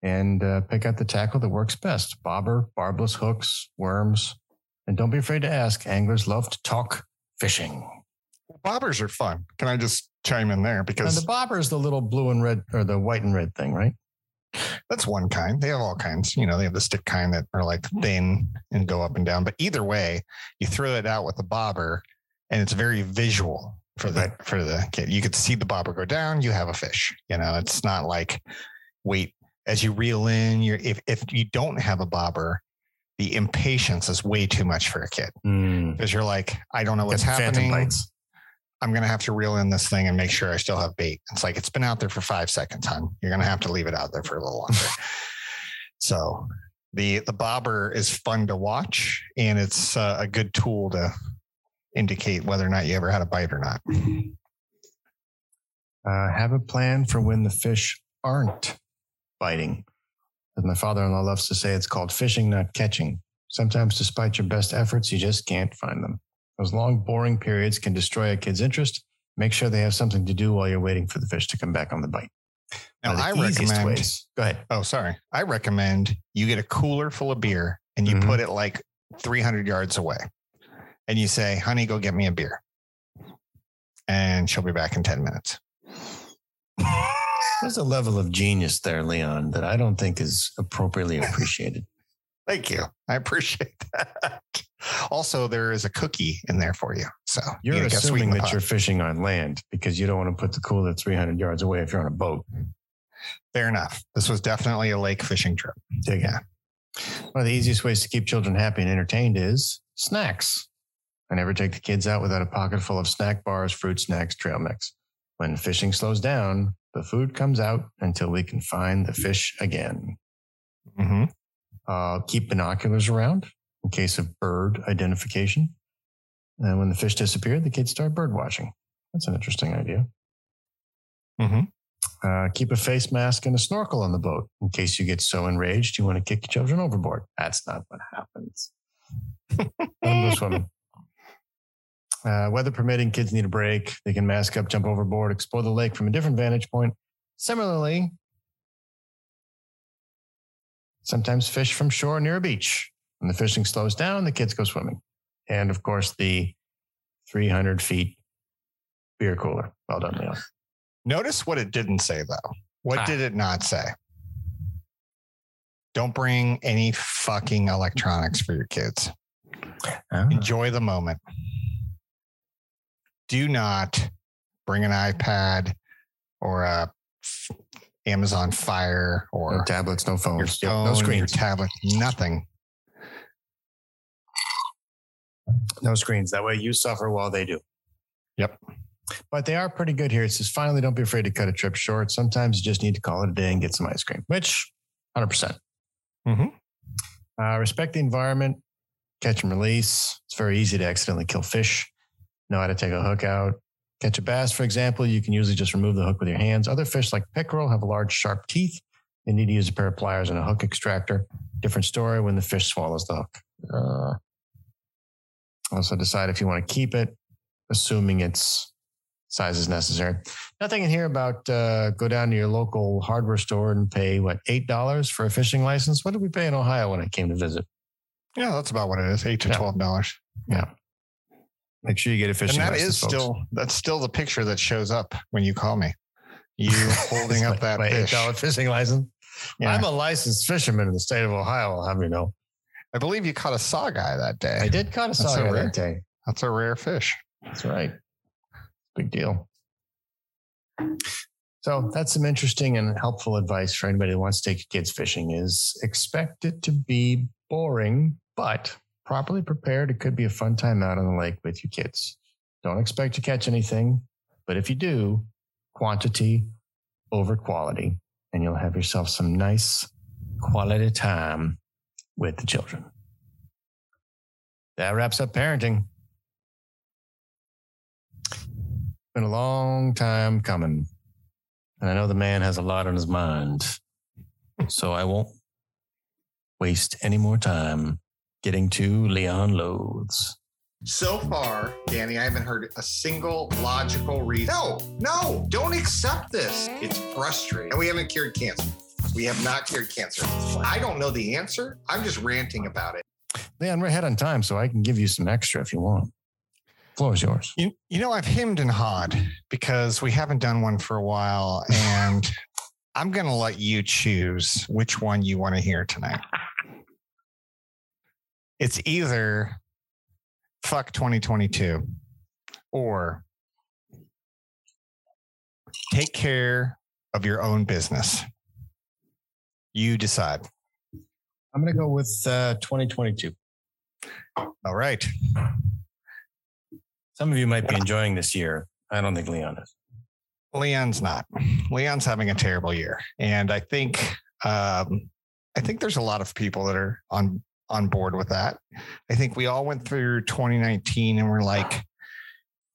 and uh, pick out the tackle that works best: bobber, barbless hooks, worms, and don't be afraid to ask. Anglers love to talk fishing. Bobbers are fun. Can I just chime in there And because the bobber is the little blue and red or the white and red thing, right? That's one kind. They have all kinds. You know, they have the stick kind that are like thin and go up and down. But either way, you throw it out with a bobber, and it's very visual for the for the kid. You could see the bobber go down. You have a fish. You know, it's not like wait as you reel in. You're if if you don't have a bobber, the impatience is way too much for a kid Mm. because you're like, I don't know what's happening. I'm going to have to reel in this thing and make sure I still have bait. It's like, it's been out there for five seconds, hon. You're going to have to leave it out there for a little longer. so the, the bobber is fun to watch and it's uh, a good tool to indicate whether or not you ever had a bite or not. Uh, have a plan for when the fish aren't biting. As my father in law loves to say, it's called fishing, not catching. Sometimes, despite your best efforts, you just can't find them. Those long, boring periods can destroy a kid's interest. Make sure they have something to do while you're waiting for the fish to come back on the bite. Now, I recommend, ways- Go ahead. oh, sorry. I recommend you get a cooler full of beer and you Mhm. put it like 300 yards away and you say, honey, go get me a beer. And she'll be back in 10 minutes. There's a level of genius there, Leon, that I don't think is appropriately appreciated. Thank you. I appreciate that. Also, there is a cookie in there for you. So You're you assuming that pot. you're fishing on land because you don't want to put the cooler 300 yards away if you're on a boat. fair enough. This was definitely a lake fishing trip. Dig it. One of the easiest ways to keep children happy and entertained is snacks. I never take the kids out without a pocket full of snack bars, fruit snacks, trail mix. When fishing slows down, the food comes out until we can find the fish again. Mm-hmm. Uh, keep binoculars around in case of bird identification. And when the fish disappear, the kids start bird watching. That's an interesting idea. Mm-hmm. Uh, keep a face mask and a snorkel on the boat in case you get so enraged you want to kick your children overboard. That's not what happens. Swimming. Uh, weather permitting, kids need a break. They can mask up, jump overboard, explore the lake from a different vantage point. Similarly, sometimes fish from shore near a beach. When the fishing slows down, the kids go swimming. And of course, the 300 feet beer cooler. Well done, Leon. Notice what it didn't say though. What Ah. did it not say? Don't bring any fucking electronics for your kids. Ah. Enjoy the moment. Do not bring an iPad or a Amazon Fire No or tablets, no your phones, Yep, phone, no your screens. tablet, nothing. No screens. That way you suffer while they do. Yep. But they are pretty good here. It says, finally, don't be afraid to cut a trip short. Sometimes you just need to call it a day and get some ice cream, which 100%. percent Mhm. Uh, respect the environment, catch and release. It's very easy to accidentally kill fish. Know how to take a hook out. Catch a bass, for example, you can usually just remove the hook with your hands. Other fish like pickerel have large, sharp teeth. You need to use a pair of pliers and a hook extractor. Different story when the fish swallows the hook. Uh, also decide if you want to keep it, assuming its size is necessary. Nothing in here about uh, go down to your local hardware store and pay what eight dollars for a fishing license. What did we pay in Ohio when I came to visit? Yeah, that's about what it is. Eight to Yeah. twelve dollars. Yeah. Make sure you get a And fishing that license. is folks. still that's still the picture that shows up when you call me. You holding up my- that my fish. $8 fishing license. Yeah. I'm a licensed fisherman in the state of Ohio. I'll have you know. I believe you caught a sauger that day. I did caught a sauger that day. That's a rare fish. That's right. Big deal. So that's some interesting and helpful advice for anybody who wants to take kids fishing is expect it to be boring, but properly prepared. It could be a fun time out on the lake with your kids. Don't expect to catch anything, but if you do, quantity over quality, and you'll have yourself some nice quality time with the children. That wraps up parenting. Been a long time coming. And I know the man has a lot on his mind. So I won't waste any more time getting to Leon Loathes. So far, Danny, I haven't heard a single logical reason. No, no, don't accept this. It's frustrating. And we haven't cured cancer. We have not cured cancer. I don't know the answer. I'm just ranting about it. Leon, we're ahead on time, so I can give you some extra if you want. Floor is yours. You, you know, I've hemmed and hawed because we haven't done one for a while. And I'm going to let you choose which one you want to hear tonight. It's either fuck 2022 or take care of your own business. You decide. I'm going to go with uh, 2022. All right. Some of you might be enjoying this year. I don't think Leon is. Leon's not. Leon's having a terrible year, and I think um, I think there's a lot of people that are on on board with that. I think we all went through 2019 and we're like,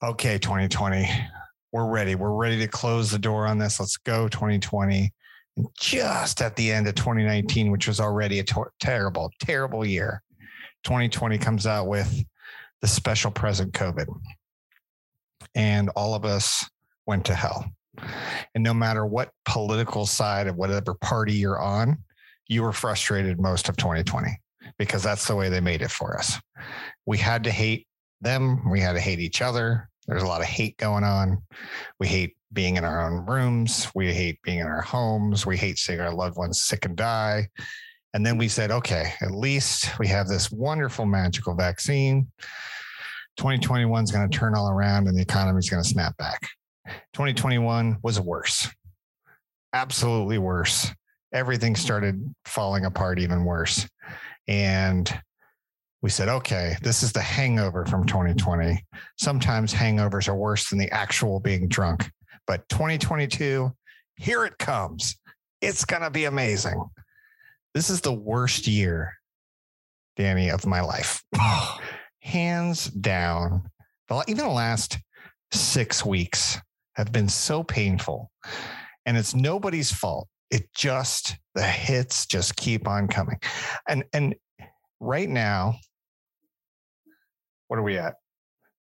okay, 2020, we're ready. We're ready to close the door on this. Let's go 2020. Just at the end of 2019, which was already a ter- terrible, terrible year, 2020 comes out with the special present COVID. And all of us went to hell. And no matter what political side of whatever party you're on, you were frustrated most of 2020 because that's the way they made it for us. We had to hate them, we had to hate each other. There's a lot of hate going on. We hate being in our own rooms. We hate being in our homes. We hate seeing our loved ones sick and die. And then we said, okay, at least we have this wonderful, magical vaccine. 2021 is going to turn all around and the economy is going to snap back. 2021 was worse, absolutely worse. Everything started falling apart even worse. And we said, okay, this is the hangover from 2020. Sometimes hangovers are worse than the actual being drunk. But 2022, here it comes. It's going to be amazing. This is the worst year, Danny, of my life. Hands down. Even the last six weeks have been so painful. And it's nobody's fault. It just, the hits just keep on coming. And, and right now, what are we at?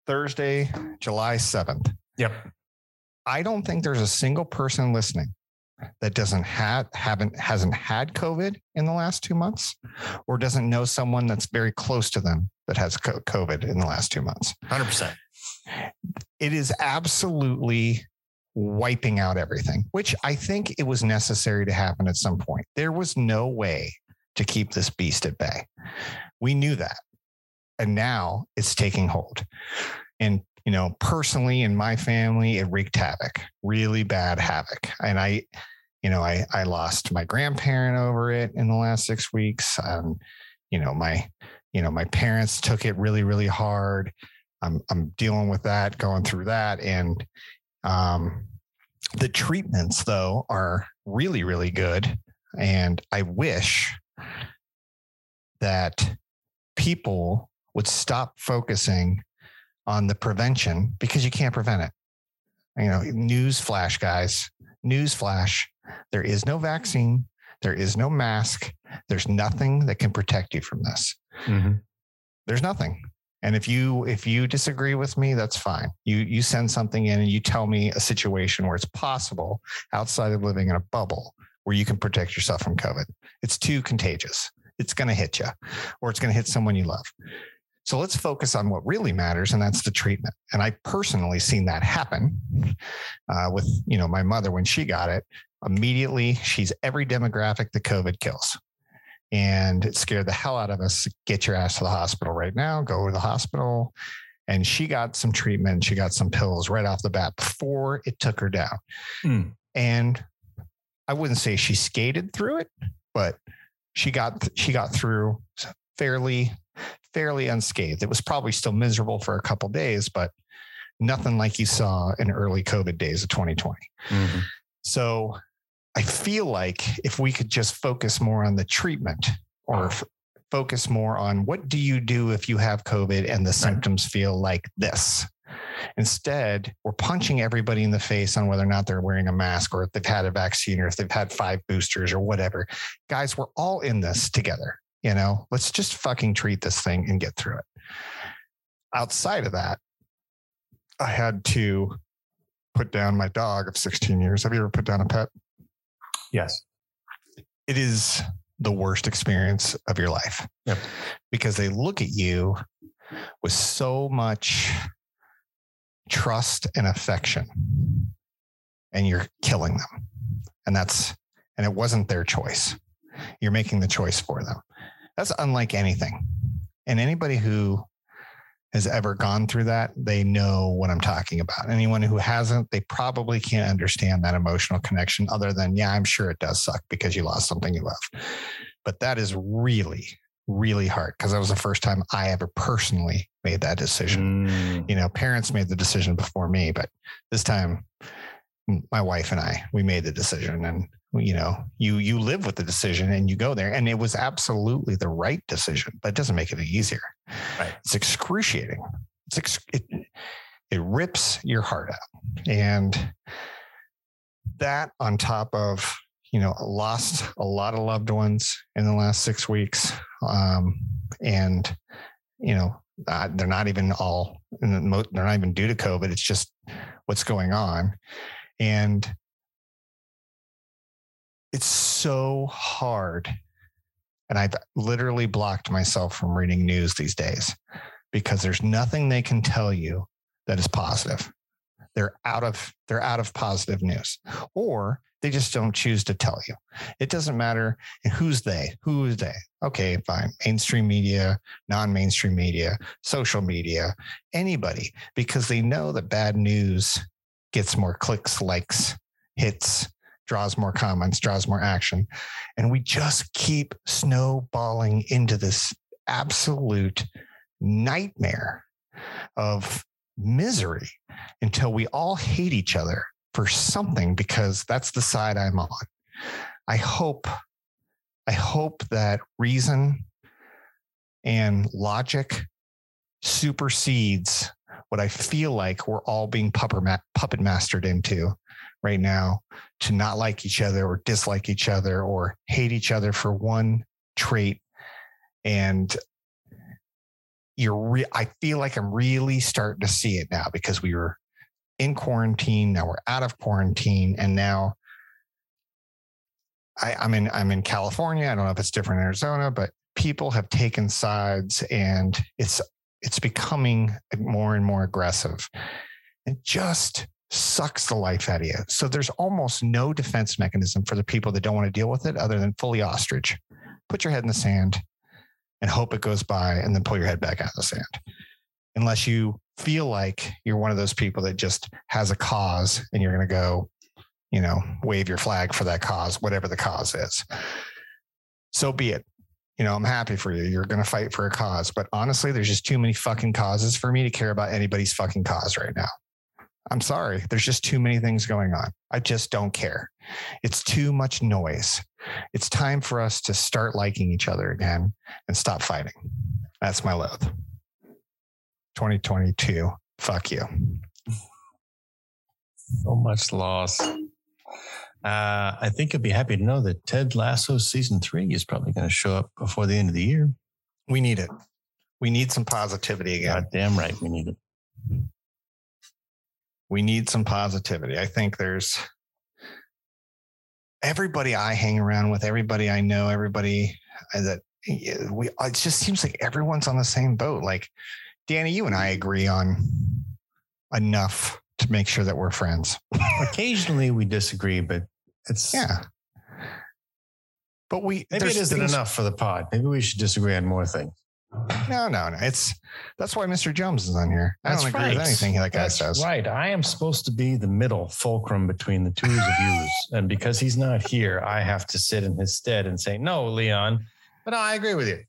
Thursday, July 7th. Yep. I don't think there's a single person listening that doesn't have haven't hasn't had COVID in the last two months, or doesn't know someone that's very close to them that has COVID in the last two months. Hundred percent. It is absolutely wiping out everything, which I think it was necessary to happen at some point. There was no way to keep this beast at bay. We knew that. And now it's taking hold. And, you know, personally in my family, it wreaked havoc, really bad havoc. And I, you know, I, I lost my grandparent over it in the last six weeks. Um, you know, my, you know, my parents took it really, really hard. I'm, I'm dealing with that, going through that. And, um, the treatments, though, are really, really good. And I wish that people would stop focusing on the prevention because you can't prevent it. You know, news flash, guys, news flash. There is no vaccine. There is no mask. There's nothing that can protect you from this. Mm-hmm. There's nothing. And if you if you disagree with me, that's fine. You you send something in and you tell me a situation where it's possible outside of living in a bubble where you can protect yourself from COVID. It's too contagious. It's going to hit you, or it's going to hit someone you love. So let's focus on what really matters, and that's the treatment. And I personally seen that happen uh, with you know my mother when she got it. Immediately, she's every demographic that COVID kills and it scared the hell out of us. Get your ass to the hospital right now. Go to the hospital. And she got some treatment. She got some pills right off the bat before it took her down. Mm. And I wouldn't say she skated through it, but she got she got through fairly fairly unscathed. It was probably still miserable for a couple days, but nothing like you saw in early COVID days of 2020. Mm-hmm. So I feel like if we could just focus more on the treatment or f- focus more on what do you do if you have COVID and the symptoms feel like this. Instead, we're punching everybody in the face on whether or not they're wearing a mask or if they've had a vaccine or if they've had five boosters or whatever. Guys, we're all in this together. You know, let's just fucking treat this thing and get through it. Outside of that, I had to put down my dog of 16 years. Have you ever put down a pet? Yes. It is the worst experience of your life. Yep. Because they look at you with so much trust and affection and you're killing them. And that's and it wasn't their choice. You're making the choice for them. That's unlike anything. And anybody who has ever gone through that, they know what I'm talking about. Anyone who hasn't, they probably can't understand that emotional connection other than, yeah, I'm sure it does suck because you lost something you love. But that is really, really hard because that was the first time I ever personally made that decision. Mm. You know, parents made the decision before me, but this time my wife and I, we made the decision and you know, you you live with the decision and you go there and it was absolutely the right decision, but it doesn't make it any easier. Right. It's excruciating. It's ex- it, it rips your heart out. And that on top of, you know, lost a lot of loved ones in the last six weeks. Um, and, you know, uh, they're not even all, they're not even due to COVID. It's just what's going on. And it's so hard. And I've literally blocked myself from reading news these days because there's nothing they can tell you that is positive. They're out of they're out of positive news. Or they just don't choose to tell you. It doesn't matter who's they, who is they. Okay, fine. Mainstream media, non-mainstream media, social media, anybody, because they know that bad news gets more clicks, likes, hits, draws more comments, draws more action. And we just keep snowballing into this absolute nightmare of misery until we all hate each other for something because that's the side I'm on. I hope, I hope that reason and logic supersedes what I feel like we're all being puppet, ma- puppet mastered into right now to not like each other or dislike each other or hate each other for one trait. And you're, re- I feel like I'm really starting to see it now because we were in quarantine. Now we're out of quarantine. And now I, I'm in, I'm in California. I don't know if it's different in Arizona, but people have taken sides and it's, it's becoming more and more aggressive and just sucks the life out of you. So there's almost no defense mechanism for the people that don't want to deal with it other than fully ostrich. Put your head in the sand and hope it goes by and then pull your head back out of the sand. Unless you feel like you're one of those people that just has a cause and you're going to go, you know, wave your flag for that cause, whatever the cause is. So be it. You know, I'm happy for you. You're going to fight for a cause. But honestly, there's just too many fucking causes for me to care about anybody's fucking cause right now. I'm sorry. There's just too many things going on. I just don't care. It's too much noise. It's time for us to start liking each other again and stop fighting. That's my loathe. 2022. Fuck you. So much loss. Uh, I think you'll be happy to know that Ted Lasso season three is probably going to show up before the end of the year. We need it. We need some positivity again. God damn right, we need it we need some positivity. I think there's everybody I hang around with, everybody I know, everybody uh, that we, uh, it just seems like everyone's on the same boat. Like Danny, you and I agree on enough to make sure that we're friends. Occasionally we disagree, but it's yeah. But we maybe it isn't things, enough for the pod. Maybe we should disagree on more things. No, no, no. It's that's why Mr. Jones is on here. I that's don't agree right. with anything that guy that's says. Right. I am supposed to be the middle fulcrum between the two of yous. And because he's not here, I have to sit in his stead and say, no, Leon. But no, I agree with you.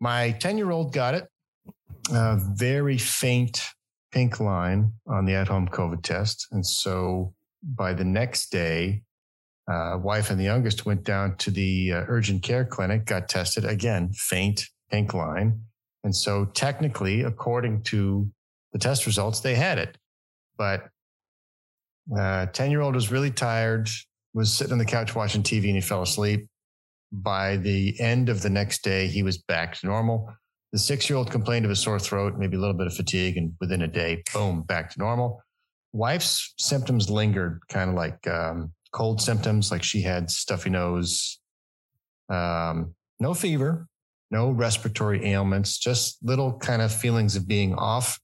My 10 year old got it. A very faint pink line on the at home COVID test. And so by the next day, uh, wife and the youngest went down to the uh, urgent care clinic, got tested again, faint pink line. And so technically, according to the test results, they had it. But 10 uh, year old was really tired, was sitting on the couch watching TV and he fell asleep. By the end of the next day, he was back to normal. The six year old complained of a sore throat, maybe a little bit of fatigue, and within a day, boom, back to normal. Wife's symptoms lingered, kind of like um, cold symptoms, like she had stuffy nose, um, no fever, no respiratory ailments, just little kind of feelings of being off.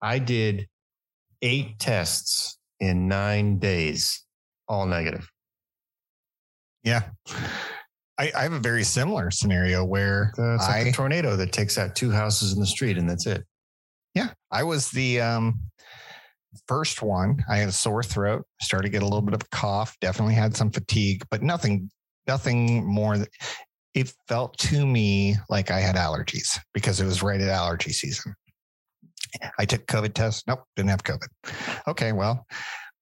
I did eight tests in nine days, all negative. Yeah. I, I have a very similar scenario where it's like I, a tornado that takes out two houses in the street and that's it. Yeah. I was the um, first one. I had a sore throat, started to get a little bit of a cough, definitely had some fatigue, but nothing nothing more. It felt to me like I had allergies because it was right at allergy season. I took COVID test. Nope, didn't have COVID. Okay, well,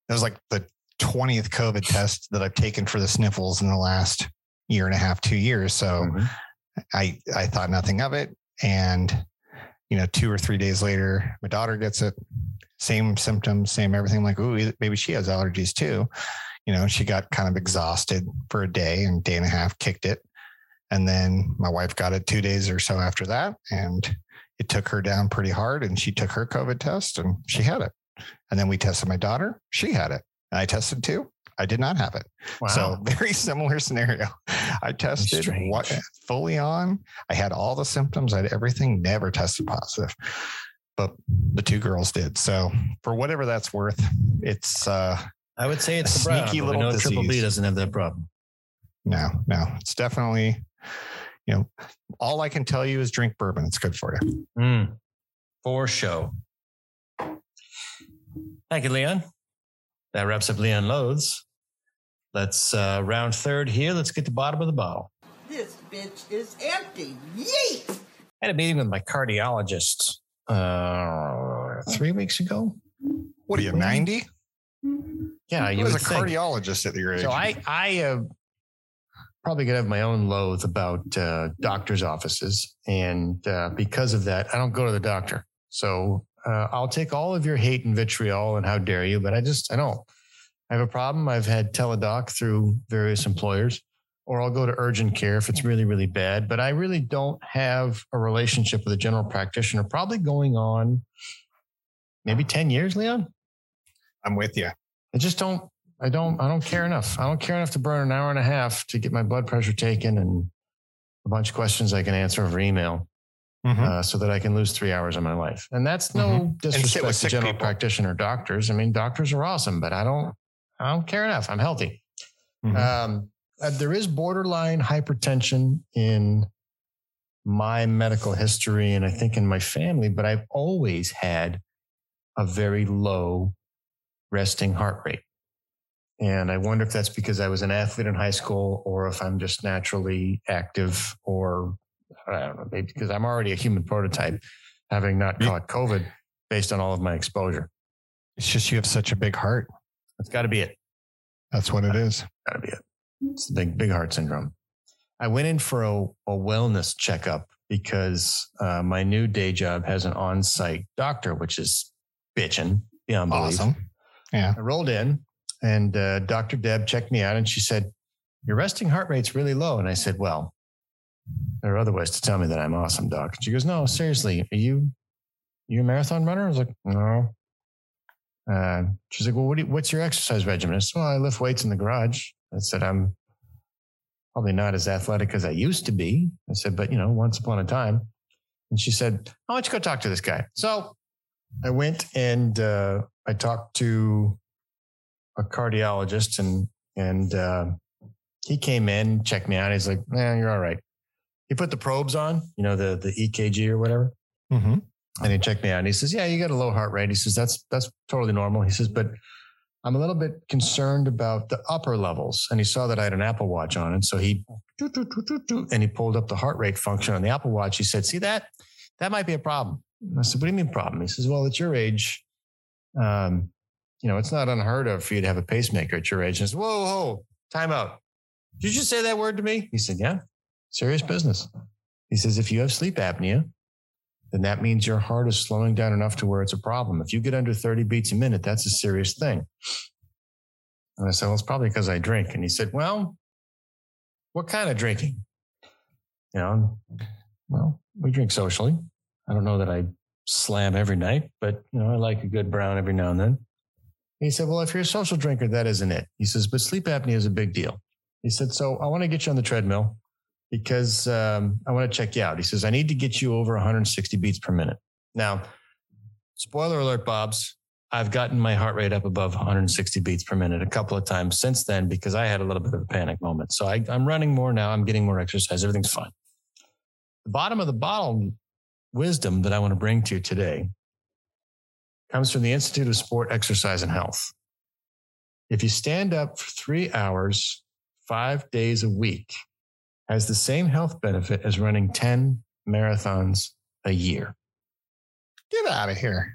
it was like the 20th COVID test that I've taken for the sniffles in the last year and a half, two years. So mm-hmm. I I thought nothing of it. And you know, two or three days later, my daughter gets it. Same symptoms, same everything. I'm like, ooh, maybe she has allergies too. You know, she got kind of exhausted for a day and day and a half, kicked it. And then my wife got it two days or so after that. And it took her down pretty hard. And she took her COVID test and she had it. And then we tested my daughter. She had it. And I tested too. I did not have it. So very similar scenario. I tested what, fully on. I had all the symptoms. I had everything. Never tested positive, but the two girls did. So for whatever that's worth, it's uh, I would say it's A sneaky little know Triple B doesn't have that problem. no, no. It's definitely, you know, all I can tell you is drink bourbon. It's good for you. Mm, for show. Thank you, Leon. That wraps up Leon Loathes. Let's uh, round third here. Let's get the bottom of the bottle. This bitch is empty. Yeet! I had a meeting with my cardiologist uh, three weeks ago. What are you, 90? Yeah, you was a think. cardiologist at your age? So I, I uh, probably gonna have my own loathe about uh, doctors' offices, and uh, because of that, I don't go to the doctor. So uh, I'll take all of your hate and vitriol and how dare you, but I just I don't. I have a problem. I've had Teladoc through various employers, or I'll go to urgent care if it's really really bad. But I really don't have a relationship with a general practitioner. Probably going on maybe ten years, Leon. I'm with you. I just don't. I don't. I don't care enough. I don't care enough to burn an hour and a half to get my blood pressure taken and a bunch of questions I can answer over email, Mhm. uh, so that I can lose three hours of my life. And that's no Mhm. With disrespect to general people. practitioner doctors. I mean, doctors are awesome, but I don't. I don't care enough. I'm healthy. Mhm. Um, uh, there is borderline hypertension in my medical history, and I think in my family, but I've always had a very low resting heart rate. And I wonder if that's because I was an athlete in high school or if I'm just naturally active or I don't know, maybe because I'm already a human prototype, having not caught COVID based on all of my exposure. It's just you have such a big heart. That's got to be it. That's what it is. Got to be it. It's the big, big heart syndrome. I went in for a, a wellness checkup because uh, my new day job has an on site doctor, which is bitching beyond belief. Awesome. Yeah. I rolled in and uh, Dr. Deb checked me out and she said, Your resting heart rate's really low. And I said, Well, there are other ways to tell me that I'm awesome, doc. She goes, No, seriously, are you you a marathon runner? I was like, No. Uh, she's like, Well, what you, what's your exercise regimen? I said, Well, I lift weights in the garage. I said, I'm probably not as athletic as I used to be. I said, but you know, once upon a time. And she said, I want you to go talk to this guy? So I went and uh, I talked to a cardiologist and and uh, he came in, checked me out. He's like, "Man, you're all right." He put the probes on, you know, the the EKG or whatever, Mm-hmm. And he checked me out. And he says, "Yeah, you got a low heart rate." He says, "That's that's totally normal." He says, "But I'm a little bit concerned about the upper levels." And he saw that I had an Apple Watch on, and so he and he pulled up the heart rate function on the Apple Watch. He said, "See that? That might be a problem." I said, "What do you mean problem?" He says, "Well, at your age, um, you know, it's not unheard of for you to have a pacemaker at your age." And I said, "Whoa, whoa, time out! Did you say that word to me?" He said, "Yeah, serious business." He says, "If you have sleep apnea." Then that means your heart is slowing down enough to where it's a problem. If you get under 30 beats a minute, that's a serious thing. And I said, Well, it's probably because I drink. And he said, Well, what kind of drinking? You know, well, we drink socially. I don't know that I slam every night, but you know, I like a good brown every now and then. He said, Well, if you're a social drinker, that isn't it. He says, But sleep apnea is a big deal. He said, So I want to get you on the treadmill because um, I want to check you out. He says, I need to get you over 160 beats per minute. Now, spoiler alert, Bob's, I've gotten my heart rate up above 160 beats per minute a couple of times since then because I had a little bit of a panic moment. So I, I'm running more now. I'm getting more exercise. Everything's fine. The bottom of the bottle wisdom that I want to bring to you today comes from the Institute of Sport, Exercise, and Health. If you stand up for three hours, five days a week has the same health benefit as running 10 marathons a year. Get out of here.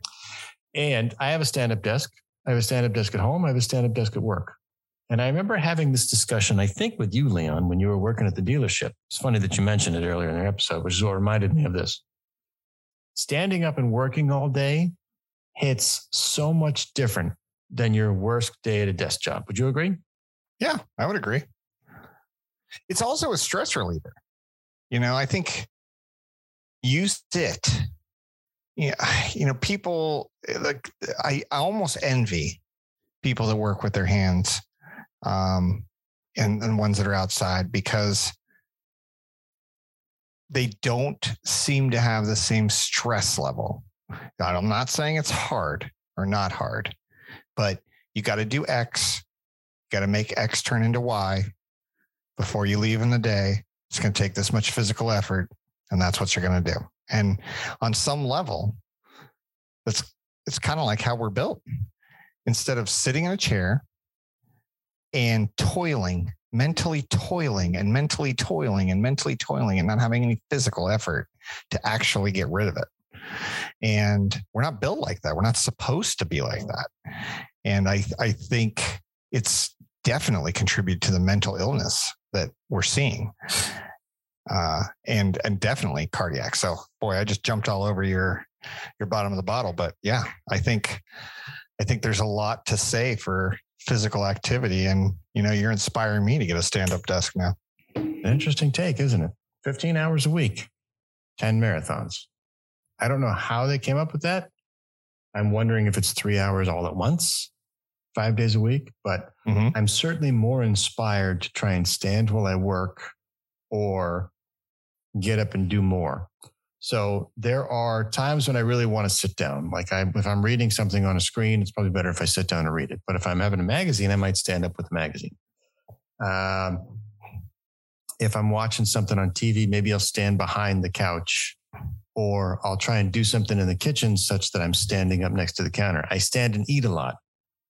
And I have a stand up desk. I have a stand up desk at home. I have a stand up desk at work. And I remember having this discussion, I think with you, Leon, when you were working at the dealership. It's funny that you mentioned it earlier in the episode, which is what reminded me of this. Standing up and working all day hits so much different than your worst day at a desk job. Would you agree? Yeah, I would agree. It's also a stress reliever. You know, I think you sit. Yeah, you know, people like I, I almost envy people that work with their hands, um, and and ones that are outside because they don't seem to have the same stress level. I'm not saying it's hard or not hard, but you got to do X, got to make X turn into Y before you leave in the day. It's going to take this much physical effort, and that's what you're going to do. And on some level, it's it's kind of like how we're built. Instead of sitting in a chair and toiling, mentally toiling and mentally toiling and mentally toiling and not having any physical effort to actually get rid of it. And we're not built like that. We're not supposed to be like that. And I I think it's definitely contributed to the mental illness that we're seeing. Uh, and and definitely cardiac. So boy, I just jumped all over your your bottom of the bottle. But yeah, I think I think there's a lot to say for physical activity. And you know, you're inspiring me to get a stand-up desk now. Interesting take, isn't it? 15 hours a week, 10 marathons. I don't know how they came up with that. I'm wondering if it's three hours all at once, five days a week, but mm-hmm. I'm certainly more inspired to try and stand while I work or get up and do more. So there are times when I really want to sit down. Like I, if I'm reading something on a screen, it's probably better if I sit down and read it. But if I'm having a magazine, I might stand up with the magazine. Um, if I'm watching something on TV, maybe I'll stand behind the couch or I'll try and do something in the kitchen such that I'm standing up next to the counter. I stand and eat a lot.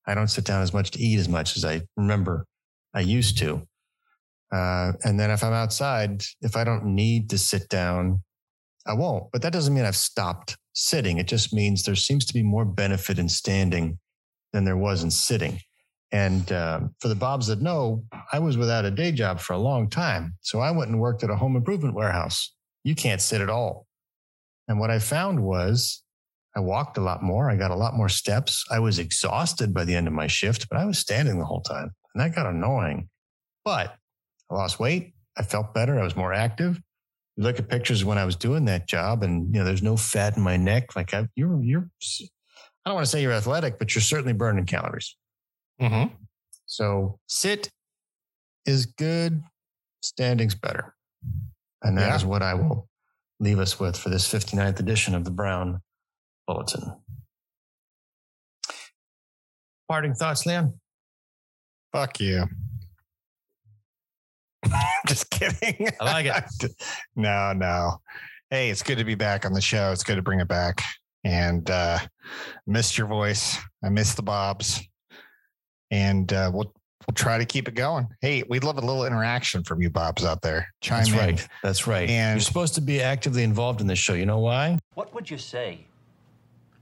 I don't sit down as much to eat as much as I remember I used to. Uh, and then if I'm outside, if I don't need to sit down, I won't. But that doesn't mean I've stopped sitting. It just means there seems to be more benefit in standing than there was in sitting. And uh, for the Bobs that know, I was without a day job for a long time. So I went and worked at a home improvement warehouse. You can't sit at all. And what I found was I walked a lot more. I got a lot more steps. I was exhausted by the end of my shift, but I was standing the whole time. And that got annoying. But I lost weight. I felt better. I was more active. You look at pictures when I was doing that job and, you know, there's no fat in my neck. Like I, you're, you're, I don't want to say you're athletic, but you're certainly burning calories. Mm-hmm. So sit is good. Standing's better. And that yeah. is what I will leave us with for this 59th edition of the Brown Bulletin. Parting thoughts, Leon? Fuck you. Just kidding. I like it. no, no. Hey, it's good to be back on the show. It's good to bring it back. And uh missed your voice. I missed the Bobs. And uh we'll we'll try to keep it going. Hey, we'd love a little interaction from you Bobs out there. Chime That's in. right. That's right. And you're supposed to be actively involved in this show. You know why? What would you say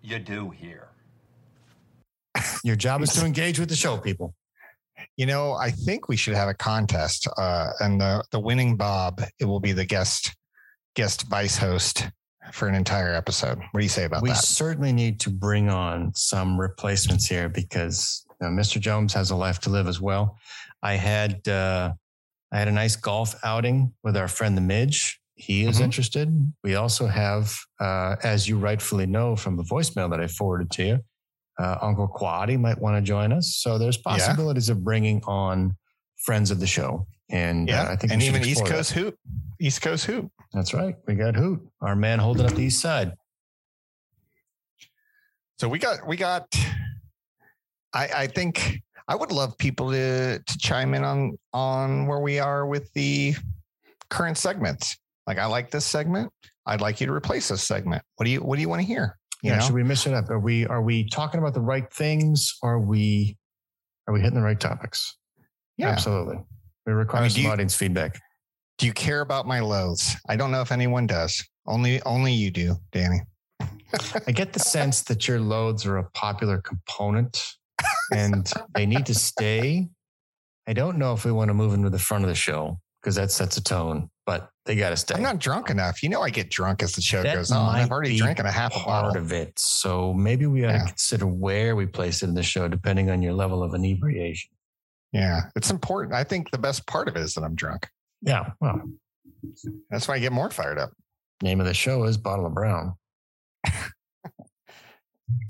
you do here? Your job is to engage with the show, people. You know, I think we should have a contest, uh, and the the winning Bob it will be the guest guest vice host for an entire episode. What do you say about we that? We certainly need to bring on some replacements here because you know, Mr. Jones has a life to live as well. I had uh, I had a nice golf outing with our friend the Midge. He is mm-hmm. interested. We also have, uh, as you rightfully know from the voicemail that I forwarded to you, uh, Uncle Quaddy might want to join us. So there's possibilities yeah. of bringing on friends of the show. And yeah, uh, I think and even East Coast that. Hoop, East Coast Hoop. That's right. We got Hoot, our man holding up the East Side. So we got we got. I I think I would love people to to chime in on on where we are with the current segments. Like I like this segment. I'd like you to replace this segment. What do you What do you want to hear? You yeah, know? should we mix it up? Are we are we talking about the right things? Are we are we hitting the right topics? Yeah, absolutely. We require I mean, some you- audience feedback. Do you care about my loathes? I don't know if anyone does. Only only you do, Danny. I get the sense that your loads are a popular component and they need to stay. I don't know if we want to move into the front of the show because that sets a tone, but they got to stay. I'm not drunk enough. You know I get drunk as the show That goes on. I've already drinking a half a part bottle. of it. So maybe we ought Yeah. to consider where we place it in the show, depending on your level of inebriation. Yeah, it's important. I think the best part of it is that I'm drunk. Yeah. Well, That's why I get more fired up. name of the show is Bottle of Brown.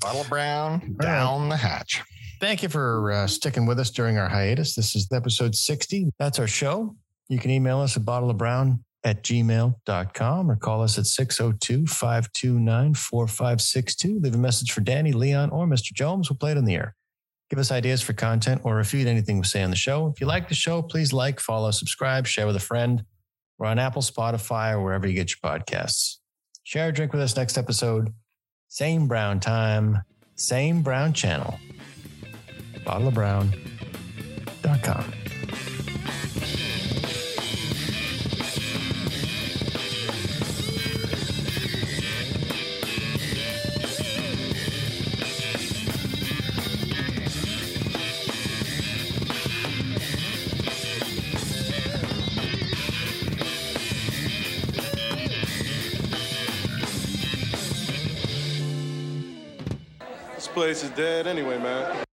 Bottle of brown right. down the hatch. Thank you for uh, sticking with us during our hiatus. This is episode 60. That's our show. You can email us at bottleofbrown at gmail.com or call us at 602 529 4562. Leave a message for Danny, Leon, or Mr. Jones. We'll play it on the air. Give us ideas for content or refute anything we say on the show. If you like the show, please like, follow, subscribe, share with a friend. We're on Apple, Spotify, or wherever you get your podcasts. Share a drink with us next episode. Same brown time, same brown channel bottleofbrown.com. place is dead anyway, man.